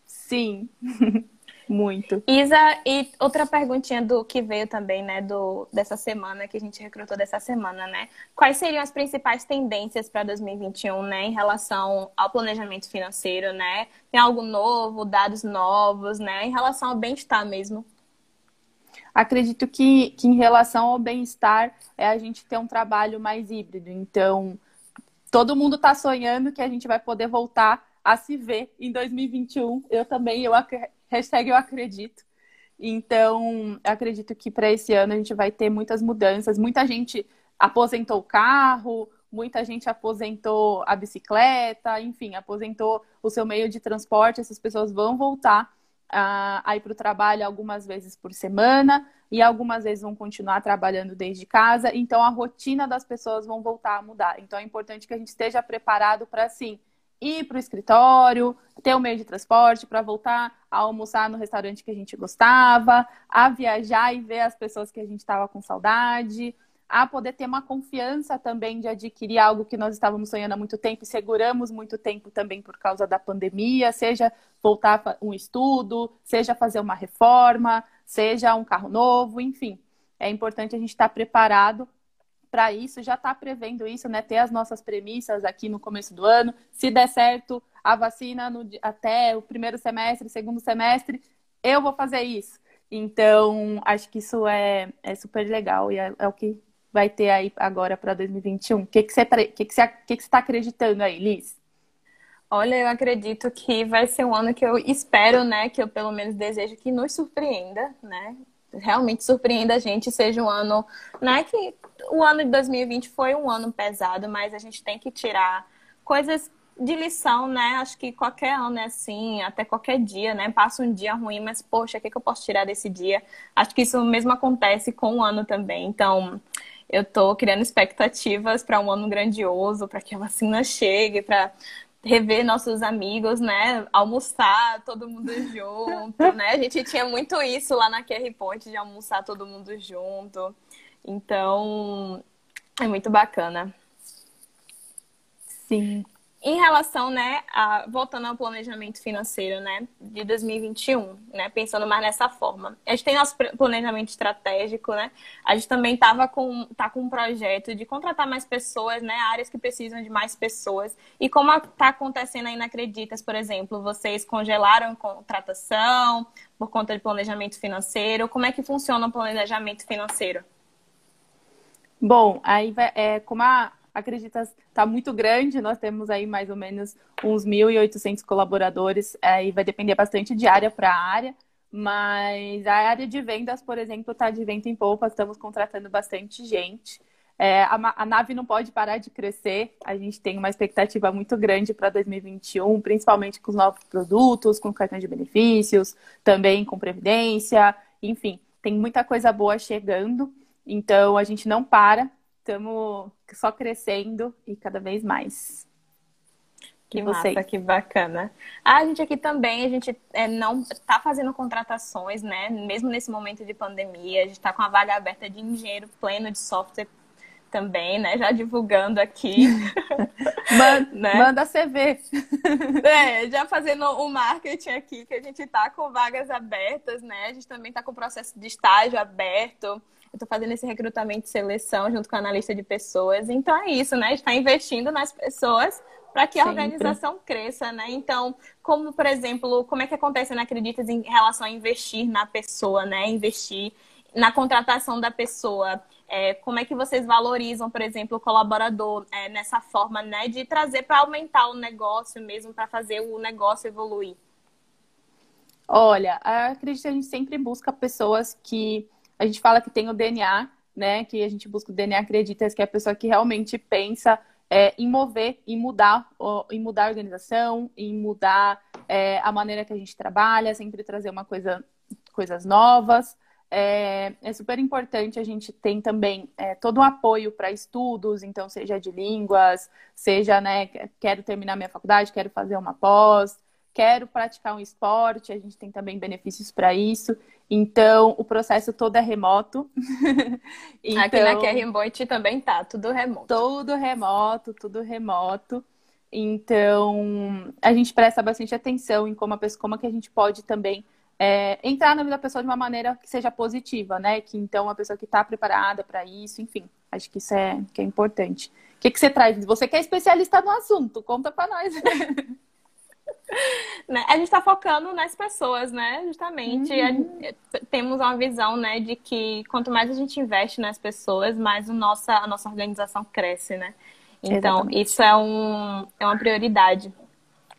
Sim. *laughs* Muito. Isa, e outra perguntinha do que veio também, né, do, dessa semana, que a gente recrutou dessa semana, né? Quais seriam as principais tendências para 2021, né, em relação ao planejamento financeiro, né? Tem algo novo, dados novos, né, em relação ao bem-estar mesmo? Acredito que, que em relação ao bem-estar é a gente ter um trabalho mais híbrido. Então, todo mundo está sonhando que a gente vai poder voltar a se ver em 2021. Eu também, eu Hashtag eu acredito. Então, eu acredito que para esse ano a gente vai ter muitas mudanças. Muita gente aposentou o carro, muita gente aposentou a bicicleta, enfim, aposentou o seu meio de transporte. Essas pessoas vão voltar a, a ir para o trabalho algumas vezes por semana e algumas vezes vão continuar trabalhando desde casa. Então, a rotina das pessoas vão voltar a mudar. Então, é importante que a gente esteja preparado para, assim, ir para o escritório, ter um meio de transporte para voltar a almoçar no restaurante que a gente gostava, a viajar e ver as pessoas que a gente estava com saudade, a poder ter uma confiança também de adquirir algo que nós estávamos sonhando há muito tempo e seguramos muito tempo também por causa da pandemia, seja voltar um estudo, seja fazer uma reforma, seja um carro novo, enfim. É importante a gente estar preparado para isso, já está prevendo isso, né? Ter as nossas premissas aqui no começo do ano. Se der certo a vacina no, até o primeiro semestre, segundo semestre, eu vou fazer isso. Então, acho que isso é, é super legal e é, é o que vai ter aí agora para 2021. O que, que você está tá acreditando aí, Liz? Olha, eu acredito que vai ser um ano que eu espero, né? Que eu pelo menos desejo que nos surpreenda, né? realmente surpreenda a gente, seja um ano, né, que o ano de 2020 foi um ano pesado, mas a gente tem que tirar coisas de lição, né? Acho que qualquer ano é assim, até qualquer dia, né? Passa um dia ruim, mas poxa, o que, que eu posso tirar desse dia? Acho que isso mesmo acontece com o ano também. Então, eu tô criando expectativas para um ano grandioso, para que a vacina chegue, para rever nossos amigos, né? Almoçar todo mundo junto, né? A gente tinha muito isso lá na QR Point de almoçar todo mundo junto. Então, é muito bacana. Sim. Em relação, né, a, voltando ao planejamento financeiro, né, de 2021, né, pensando mais nessa forma. A gente tem nosso planejamento estratégico, né, a gente também tava com, tá com um projeto de contratar mais pessoas, né, áreas que precisam de mais pessoas. E como está acontecendo aí na Acreditas, por exemplo, vocês congelaram contratação por conta de planejamento financeiro, como é que funciona o planejamento financeiro? Bom, aí é, como a acredita está muito grande, nós temos aí mais ou menos uns 1.800 colaboradores, aí vai depender bastante de área para área, mas a área de vendas, por exemplo, está de vento em polpa, estamos contratando bastante gente. É, a, a, nave não pode parar de crescer, a gente tem uma expectativa muito grande para 2021, principalmente com os novos produtos, com cartão de benefícios, também com previdência, enfim, tem muita coisa boa chegando, então a gente não para, estamos só crescendo e cada vez mais. Que massa, que bacana. A gente aqui também, a gente é, não está fazendo contratações, né? Mesmo nesse momento de pandemia, a gente está com a vaga aberta de engenheiro pleno de software também, né? Já divulgando aqui. *laughs* manda, *laughs* né? manda CV. *laughs* É, já fazendo o marketing aqui, que a gente está com vagas abertas, né? A gente também está com o processo de estágio aberto. Eu estou fazendo esse recrutamento e seleção junto com a analista de pessoas. Então é isso, né? Está investindo nas pessoas para que a Sempre. organização cresça, né? Então, como, por exemplo, como é que acontece na Acreditas em relação a investir na pessoa, né? Investir na contratação da pessoa. É, como é que vocês valorizam, por exemplo, o colaborador é, nessa forma, né? De trazer para aumentar o negócio mesmo, para fazer o negócio evoluir? Olha, acredito que a gente sempre busca pessoas que a gente fala que tem o DNA, né? Que a gente busca o DNA acredita que é a pessoa que realmente pensa é, em mover, em mudar, em mudar a organização, em mudar é, a maneira que a gente trabalha, sempre trazer uma coisa, coisas novas. é, é, super importante a gente tem também é, todo o apoio para estudos, então seja de línguas, seja, né, quero terminar minha faculdade, quero fazer uma pós, quero praticar um esporte, a gente tem também benefícios para isso. Então, o processo todo é remoto. então, *laughs* Aqui na QR também tá, tudo remoto. Tudo remoto, tudo remoto. Então, a gente presta bastante atenção em como a pessoa, como que a gente pode também é, entrar na vida da pessoa de uma maneira que seja positiva, né? Que então a pessoa que está preparada para isso, enfim, acho que isso é, que é importante. O que, que você traz? Você que é especialista no assunto, conta para nós. *laughs* *laughs* Né, a gente está focando nas pessoas, né? Justamente. Uhum. temos uma visão, né, de que quanto mais a gente investe nas pessoas, mais a nossa, a nossa organização cresce, né? Então, Exatamente. isso é, um, é uma prioridade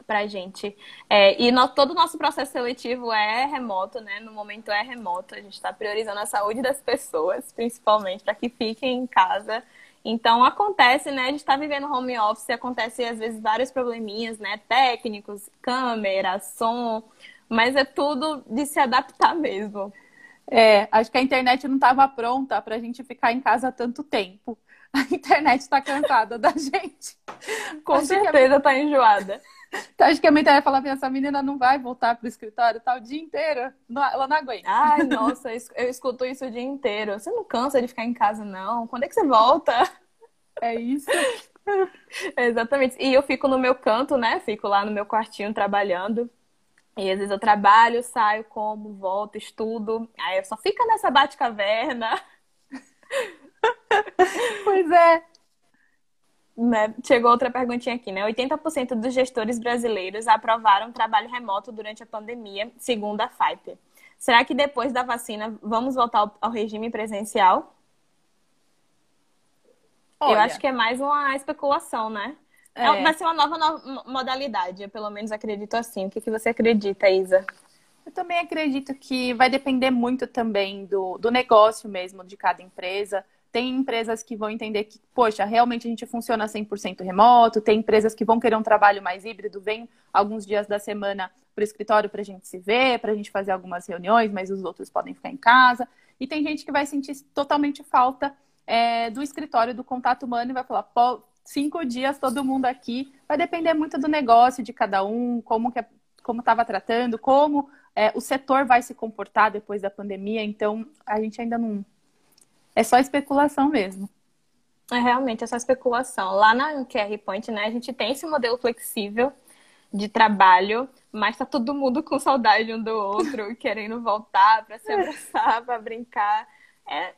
para a gente. É, e no, todo o nosso processo seletivo é remoto, né? No momento é remoto. A gente está priorizando a saúde das pessoas, principalmente, para que fiquem em casa. Então acontece, né? A gente está vivendo home office, acontece às vezes vários probleminhas, né? Técnicos, câmera, som, mas é tudo de se adaptar mesmo. É, acho que a internet não estava pronta para a gente ficar em casa tanto tempo. *laughs* A internet está cansada da *laughs* gente. Com acho certeza está enjoada. Então, acho que a mentalidade fala assim, essa menina não vai voltar pro escritório tá, o dia inteiro. ela não aguenta. Ai, nossa, eu escuto isso o dia inteiro. Você não cansa de ficar em casa, não? Quando é que você volta? É isso. *laughs* Exatamente. E eu fico no meu canto, né? Fico lá no meu quartinho trabalhando. E às vezes eu trabalho, saio, como, volto, estudo. Aí eu só fica nessa bate-caverna. *laughs* Pois é. Né? Chegou outra perguntinha aqui, né? 80% dos gestores brasileiros aprovaram trabalho remoto durante a pandemia, segundo a FIPE. Será que depois da vacina vamos voltar ao regime presencial? Olha, eu acho que é mais uma especulação, né? É. é. Vai ser uma nova no modalidade, eu pelo menos acredito assim. O que, que você acredita, Isa? Eu também acredito que vai depender muito também do, do negócio mesmo de cada empresa. Tem empresas que vão entender que, poxa, realmente a gente funciona 100% remoto. Tem empresas que vão querer um trabalho mais híbrido, vem alguns dias da semana para o escritório para a gente se ver, para a gente fazer algumas reuniões, mas os outros podem ficar em casa. E tem gente que vai sentir totalmente falta é, do escritório, do contato humano e vai falar, cinco dias todo mundo aqui. Vai depender muito do negócio de cada um, como que é, como estava tratando, como é, o setor vai se comportar depois da pandemia. Então, a gente ainda não é só especulação mesmo. É realmente é só especulação. Lá na QR Point, né, a gente tem esse modelo flexível de trabalho, mas tá todo mundo com saudade um do outro, *laughs* querendo voltar para se abraçar, para brincar. É,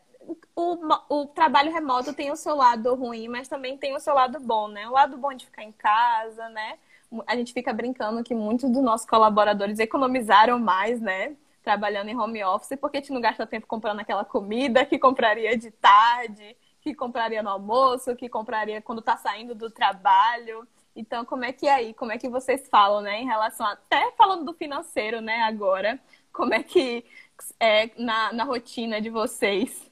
o, o trabalho remoto tem o seu lado ruim, mas também tem o seu lado bom, né? O lado bom de ficar em casa, né? A gente fica brincando que muitos dos nossos colaboradores economizaram mais, né? Trabalhando em home office, porque a gente não gasta tempo comprando aquela comida que compraria de tarde, que compraria no almoço, que compraria quando está saindo do trabalho. Então, como é que é aí? Como é que vocês falam, né? Em relação a, até falando do financeiro, né? Agora, como é que é na, na rotina de vocês?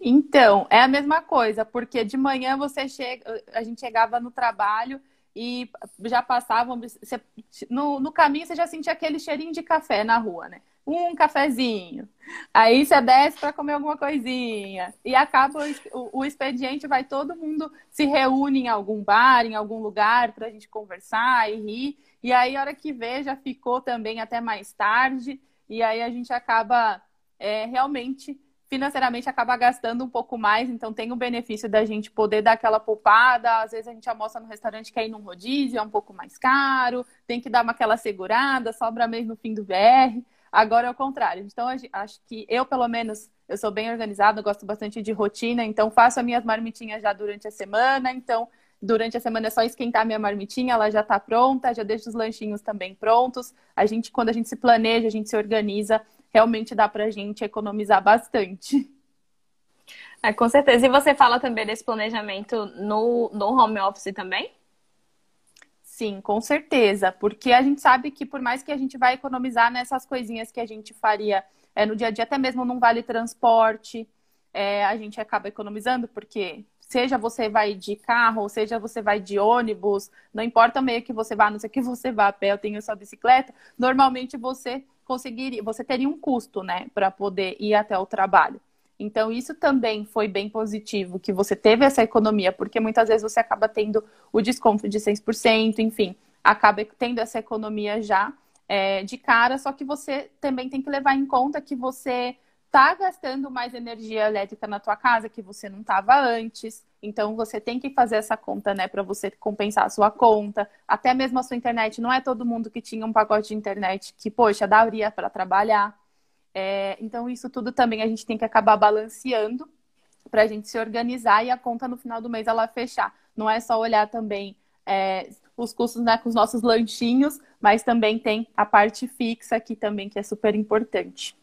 Então, é a mesma coisa, porque de manhã você chega, a gente chegava no trabalho e já passavam. Você, no, no caminho você já sentia aquele cheirinho de café na rua, né? Um cafezinho. Aí você desce para comer alguma coisinha. E acaba o, o, expediente, vai todo mundo se reúne em algum bar, em algum lugar, para a gente conversar e rir. E aí, a hora que vê, já ficou também até mais tarde. E aí a gente acaba é, realmente financeiramente acaba gastando um pouco mais, então tem o benefício da gente poder dar aquela poupada. Às vezes a gente almoça no restaurante, quer ir num rodízio, é um pouco mais caro, tem que dar uma aquela segurada, sobra mesmo no fim do VR. Agora é o contrário. Então, acho que eu, pelo menos, eu sou bem organizada, gosto bastante de rotina, então faço as minhas marmitinhas já durante a semana. Então, durante a semana é só esquentar minha marmitinha, ela já está pronta, já deixo os lanchinhos também prontos. A gente, quando a gente se planeja, a gente se organiza, realmente dá para a gente economizar bastante. É, com certeza. E você fala também desse planejamento no, no home office também? Sim, com certeza. Porque a gente sabe que por mais que a gente vai economizar nessas coisinhas que a gente faria é, no dia a dia, até mesmo num vale transporte, é, a gente acaba economizando, porque seja você vai de carro, seja você vai de ônibus, não importa o meio que você vá, não ser que você vá a pé, eu tenho sua bicicleta, normalmente você conseguiria, você teria um custo, né, para poder ir até o trabalho. Então, isso também foi bem positivo, que você teve essa economia, porque muitas vezes você acaba tendo o desconto de 6%, enfim, acaba tendo essa economia já é, de cara, só que você também tem que levar em conta que você está gastando mais energia elétrica na tua casa que você não estava antes. Então você tem que fazer essa conta, né, para você compensar a sua conta. Até mesmo a sua internet, não é todo mundo que tinha um pacote de internet que, poxa, daria para trabalhar. É, então isso tudo também a gente tem que acabar balanceando para a gente se organizar e a conta no final do mês ela fechar. Não é só olhar também é, os custos né, com os nossos lanchinhos, mas também tem a parte fixa aqui também que é super importante.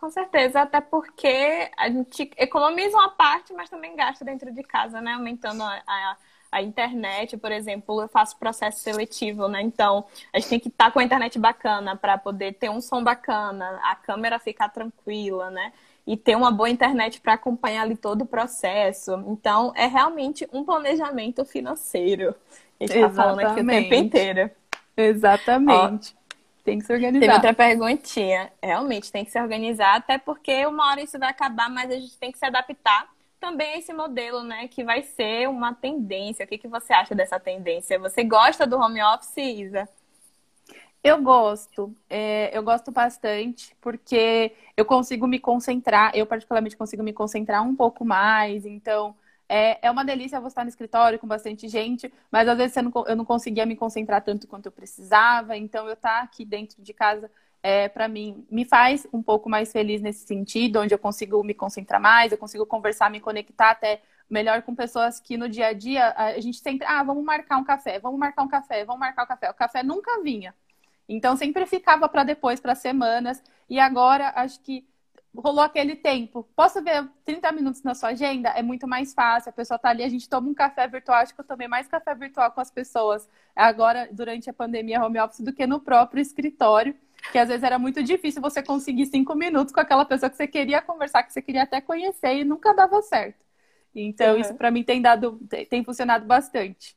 Com certeza, até porque a gente economiza uma parte, mas também gasta dentro de casa, né? Aumentando a, a, a internet, por exemplo, eu faço processo seletivo, né? Então, a gente tem que estar tá com a internet bacana para poder ter um som bacana, a câmera ficar tranquila, né? E ter uma boa internet para acompanhar ali todo o processo. Então, é realmente um planejamento financeiro. A gente está falando aqui o tempo inteiro. Exatamente. Ó, tem que se organizar. Tem outra perguntinha. Realmente tem que se organizar, até porque uma hora isso vai acabar, mas a gente tem que se adaptar também a esse modelo, né? Que vai ser uma tendência. O que, que você acha dessa tendência? Você gosta do home office, Isa? Eu gosto, é, eu gosto bastante, porque eu consigo me concentrar, eu particularmente consigo me concentrar um pouco mais, então é, é uma delícia você estar no escritório com bastante gente, mas às vezes não, eu não conseguia me concentrar tanto quanto eu precisava. Então, eu estar aqui dentro de casa, é, para mim, me faz um pouco mais feliz nesse sentido, onde eu consigo me concentrar mais, eu consigo conversar, me conectar até melhor com pessoas que no dia a dia a gente sempre, ah, vamos marcar um café, vamos marcar um café, vamos marcar um café. O café nunca vinha. Então sempre ficava para depois, para semanas. E agora acho que rolou aquele tempo. Posso ver 30 minutos na sua agenda? É muito mais fácil. A pessoa tá ali, a gente toma um café virtual. Acho que eu tomei mais café virtual com as pessoas agora, durante a pandemia home office, do que no próprio escritório. Que às vezes era muito difícil você conseguir cinco minutos com aquela pessoa que você queria conversar, que você queria até conhecer e nunca dava certo. Então, uhum. isso para mim tem dado, tem funcionado bastante.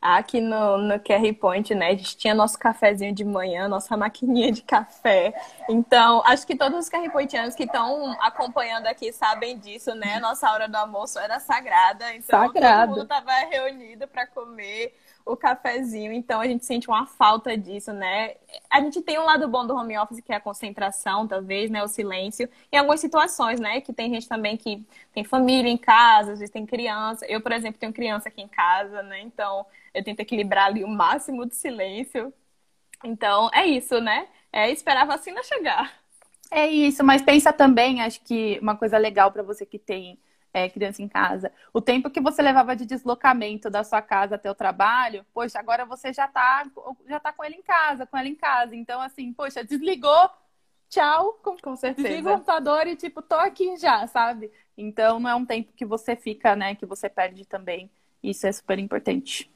Aqui no, no QR Point, né, a gente tinha nosso cafezinho de manhã, nossa maquininha de café. Então, acho que todos os QR Pointianos que estão acompanhando aqui sabem disso, né? Nossa hora do almoço era sagrada. Então, Sagrado. todo mundo estava reunido para comer o cafezinho, então a gente sente uma falta disso, né? A gente tem um lado bom do home office, que é a concentração, talvez, né? O silêncio. Em algumas situações, né? Que tem gente também que tem família em casa, às vezes tem criança. Eu, por exemplo, tenho criança aqui em casa, né? Então eu tento equilibrar ali o máximo de silêncio. Então é isso, né? É esperar a vacina chegar. É isso, mas pensa também, acho que uma coisa legal para você que tem é, criança em casa. O tempo que você levava de deslocamento da sua casa até o trabalho, poxa, agora você já tá, já tá com ele em casa, com ela em casa. Então, assim, poxa, desligou, tchau, com, com certeza. Desliga o computador e, tipo, tô aqui já, sabe? Então, não é um tempo que você fica, né, que você perde também. Isso é super importante.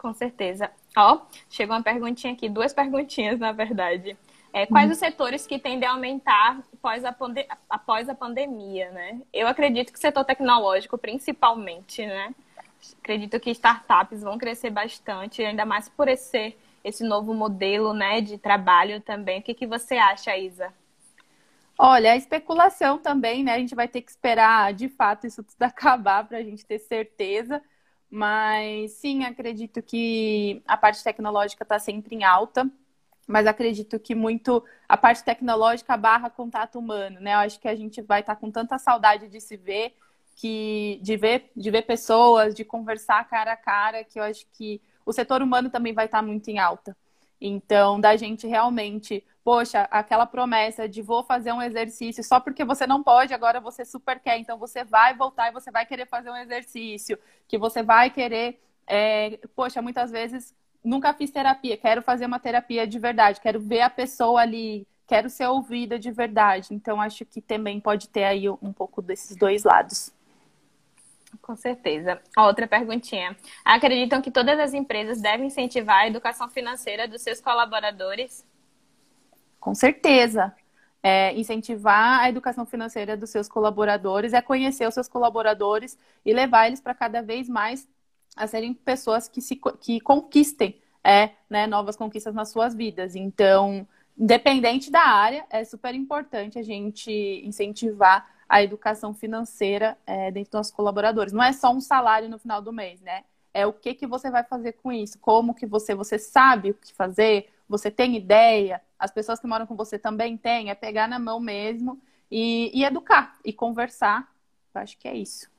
Com certeza. Ó, chegou uma perguntinha aqui, duas perguntinhas, na verdade. É, quais hum. os setores que tendem a aumentar após a, após a pandemia, né? Eu acredito que o setor tecnológico, principalmente, né? Acredito que startups vão crescer bastante, ainda mais por esse, esse novo modelo né, de trabalho também. O que, que você acha, Isa? Olha, a especulação também, né? A gente vai ter que esperar de fato isso tudo *laughs* acabar para a gente ter certeza. Mas sim, acredito que a parte tecnológica está sempre em alta mas acredito que muito a parte tecnológica barra contato humano, né? Eu acho que a gente vai estar tá com tanta saudade de se ver, que de ver, de ver pessoas, de conversar cara a cara, que eu acho que o setor humano também vai estar tá muito em alta. Então, da gente realmente, poxa, aquela promessa de vou fazer um exercício só porque você não pode, agora você super quer, então você vai voltar e você vai querer fazer um exercício, que você vai querer, é, poxa, muitas vezes nunca fiz terapia, quero fazer uma terapia de verdade, quero ver a pessoa ali, quero ser ouvida de verdade. Então, acho que também pode ter aí um pouco desses dois lados. Com certeza. Outra perguntinha. Acreditam que todas as empresas devem incentivar a educação financeira dos seus colaboradores? Com certeza. É, incentivar a educação financeira dos seus colaboradores é conhecer os seus colaboradores e levar eles para cada vez mais a serem pessoas que, se, que conquistem é, né, novas conquistas nas suas vidas. Então, independente da área, é super importante a gente incentivar a educação financeira é, dentro dos nossos colaboradores. Não é só um salário no final do mês, né? É o que, que você vai fazer com isso, como que você, você sabe o que fazer, você tem ideia, as pessoas que moram com você também têm, é pegar na mão mesmo e, e educar e conversar. Eu acho que é isso.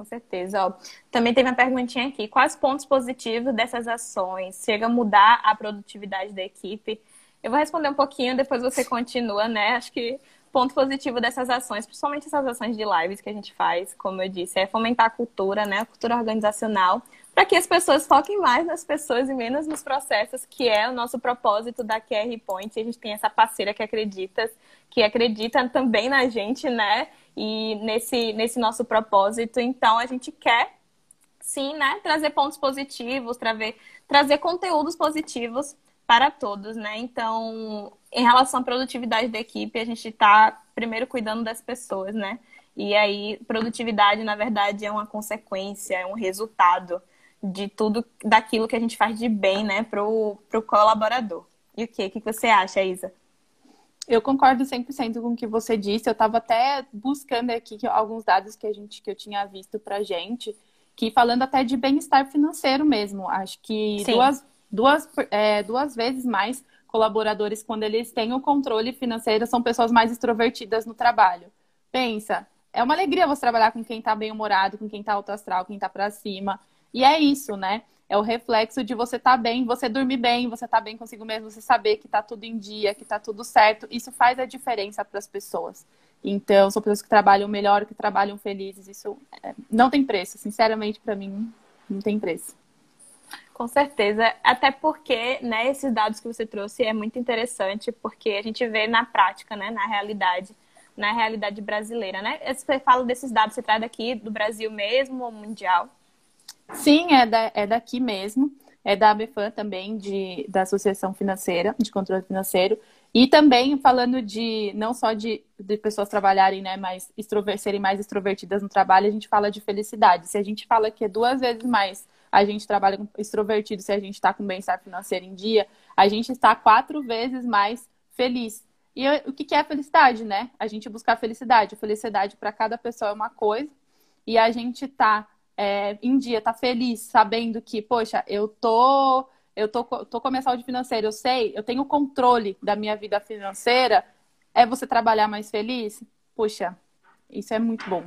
Com certeza. Ó, também tem uma perguntinha aqui. Quais pontos positivos dessas ações? Chega a mudar a produtividade da equipe? Eu vou responder um pouquinho, depois você continua, né? Acho que ponto positivo dessas ações, principalmente essas ações de lives que a gente faz, como eu disse, é fomentar a cultura, né? A cultura organizacional, para que as pessoas foquem mais nas pessoas e menos nos processos, que é o nosso propósito da QR Point. A gente tem essa parceira que acredita, que acredita também na gente, né? E nesse, nesse nosso propósito. Então, a gente quer sim, né, trazer pontos positivos, trazer, trazer conteúdos positivos para todos, né? Então, em relação à produtividade da equipe, a gente está primeiro cuidando das pessoas, né? E aí, produtividade, na verdade, é uma consequência, é um resultado de tudo daquilo que a gente faz de bem, né, para o colaborador. E o que? O que você acha, Isa? Eu concordo 100% com o que você disse. Eu estava até buscando aqui alguns dados que a gente que eu tinha visto para gente, que falando até de bem-estar financeiro mesmo. Acho que Sim. duas duas, é, duas vezes mais colaboradores, quando eles têm o controle financeiro, são pessoas mais extrovertidas no trabalho. Pensa, é uma alegria você trabalhar com quem está bem-humorado, com quem está alto astral, quem está para cima. E é isso, né? É o reflexo de você estar tá bem, você dormir bem, você estar tá bem consigo mesmo, você saber que está tudo em dia, que está tudo certo. Isso faz a diferença para as pessoas. Então, são pessoas que trabalham melhor, que trabalham felizes. Isso é, não tem preço. Sinceramente, para mim, não tem preço. Com certeza, até porque, né, esses dados que você trouxe é muito interessante, porque a gente vê na prática, né, na realidade, na realidade brasileira, né? Você fala desses dados, você traz daqui do Brasil mesmo ou mundial? Sim, é, da, é daqui mesmo, é da ABFAM também, de, da Associação Financeira, de Controle Financeiro, e também falando de, não só de, de pessoas trabalharem, né, mais extrover, serem mais extrovertidas no trabalho, a gente fala de felicidade. Se a gente fala que é duas vezes mais a gente trabalha com extrovertido, se a gente está com bem-estar financeiro em dia, a gente está quatro vezes mais feliz. E o que é felicidade, né? A gente buscar felicidade. felicidade para cada pessoa é uma coisa. E a gente tá é, em dia, tá feliz, sabendo que, poxa, eu tô, eu tô, tô com a minha saúde financeira, eu sei, eu tenho controle da minha vida financeira. É você trabalhar mais feliz? Poxa, isso é muito bom.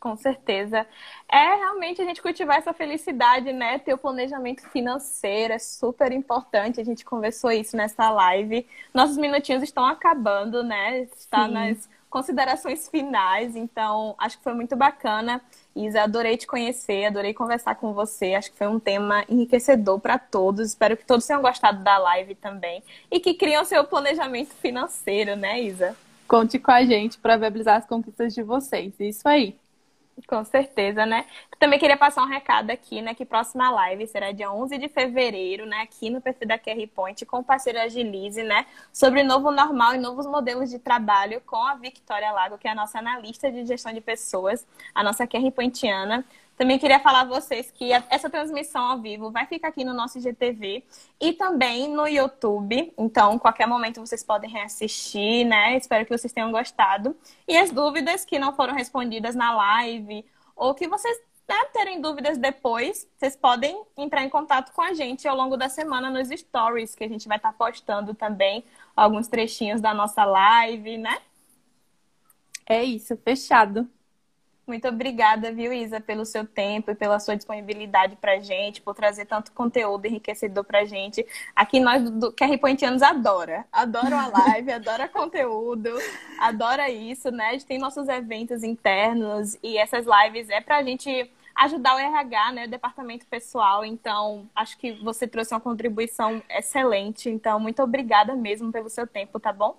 Com certeza. É realmente a gente cultivar essa felicidade, né? Ter o planejamento financeiro é super importante. A gente conversou isso nessa live. Nossos minutinhos estão acabando, né? Está Sim. nas considerações finais. Então, acho que foi muito bacana. Isa, adorei te conhecer, adorei conversar com você. Acho que foi um tema enriquecedor para todos. Espero que todos tenham gostado da live também. E que criam seu planejamento financeiro, né, Isa? Conte com a gente para viabilizar as conquistas de vocês. Isso aí. Com certeza, né? Também queria passar um recado aqui, né? Que próxima live será dia 11 de fevereiro, né? Aqui no perfil da QR Point, com o parceiro Agilize, né? Sobre novo normal e novos modelos de trabalho com a Victoria Lago, que é a nossa analista de gestão de pessoas, a nossa QR Pointiana. Também queria falar a vocês que essa transmissão ao vivo vai ficar aqui no nosso IGTV e também no YouTube. Então, qualquer momento vocês podem reassistir, né? Espero que vocês tenham gostado. E as dúvidas que não foram respondidas na live ou que vocês né, terem dúvidas depois, vocês podem entrar em contato com a gente ao longo da semana nos stories, que a gente vai estar postando também alguns trechinhos da nossa live, né? É isso, fechado. Muito obrigada, viu, Isa, pelo seu tempo e pela sua disponibilidade para gente, por trazer tanto conteúdo enriquecedor para gente. Aqui nós do QR Pointianos adora, adora a live, *laughs* adora conteúdo, adora isso, né? A gente tem nossos eventos internos e essas lives é para a gente ajudar o RH, né, o departamento pessoal. Então, acho que você trouxe uma contribuição excelente. Então, muito obrigada mesmo pelo seu tempo, tá bom?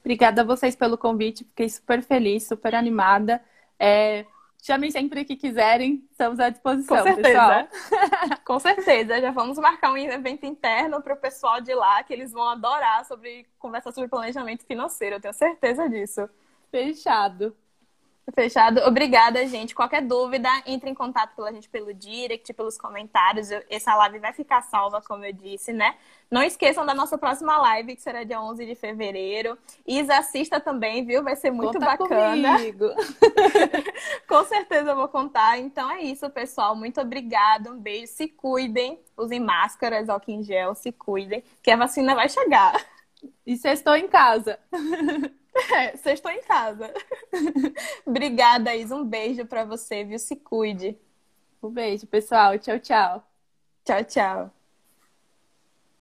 Obrigada a vocês pelo convite, fiquei super feliz, super animada. É, chamem sempre que quiserem, estamos à disposição. Com certeza. *laughs* *laughs* Com certeza. Já vamos marcar um evento interno para o pessoal de lá, que eles vão adorar sobre conversar sobre planejamento financeiro. Eu tenho certeza disso. Fechado. Fechado. Obrigada, gente. Qualquer dúvida, entre em contato pela gente pelo direct, pelos comentários. Essa live vai ficar salva, como eu disse, né? Não esqueçam da nossa próxima live, que será dia 11 de fevereiro. Isa, assista também, viu? Vai ser muito Conta bacana. Comigo. *laughs* Com certeza eu vou contar. Então é isso, pessoal. Muito obrigada. Um beijo. Se cuidem. Usem máscaras, álcool em gel. Se cuidem, que a vacina vai chegar. E estou em casa. *laughs* É, vocês estão em casa. *laughs* Obrigada, Isa. Um beijo para você, viu? Se cuide. Um beijo, pessoal. Tchau, tchau. Tchau, tchau.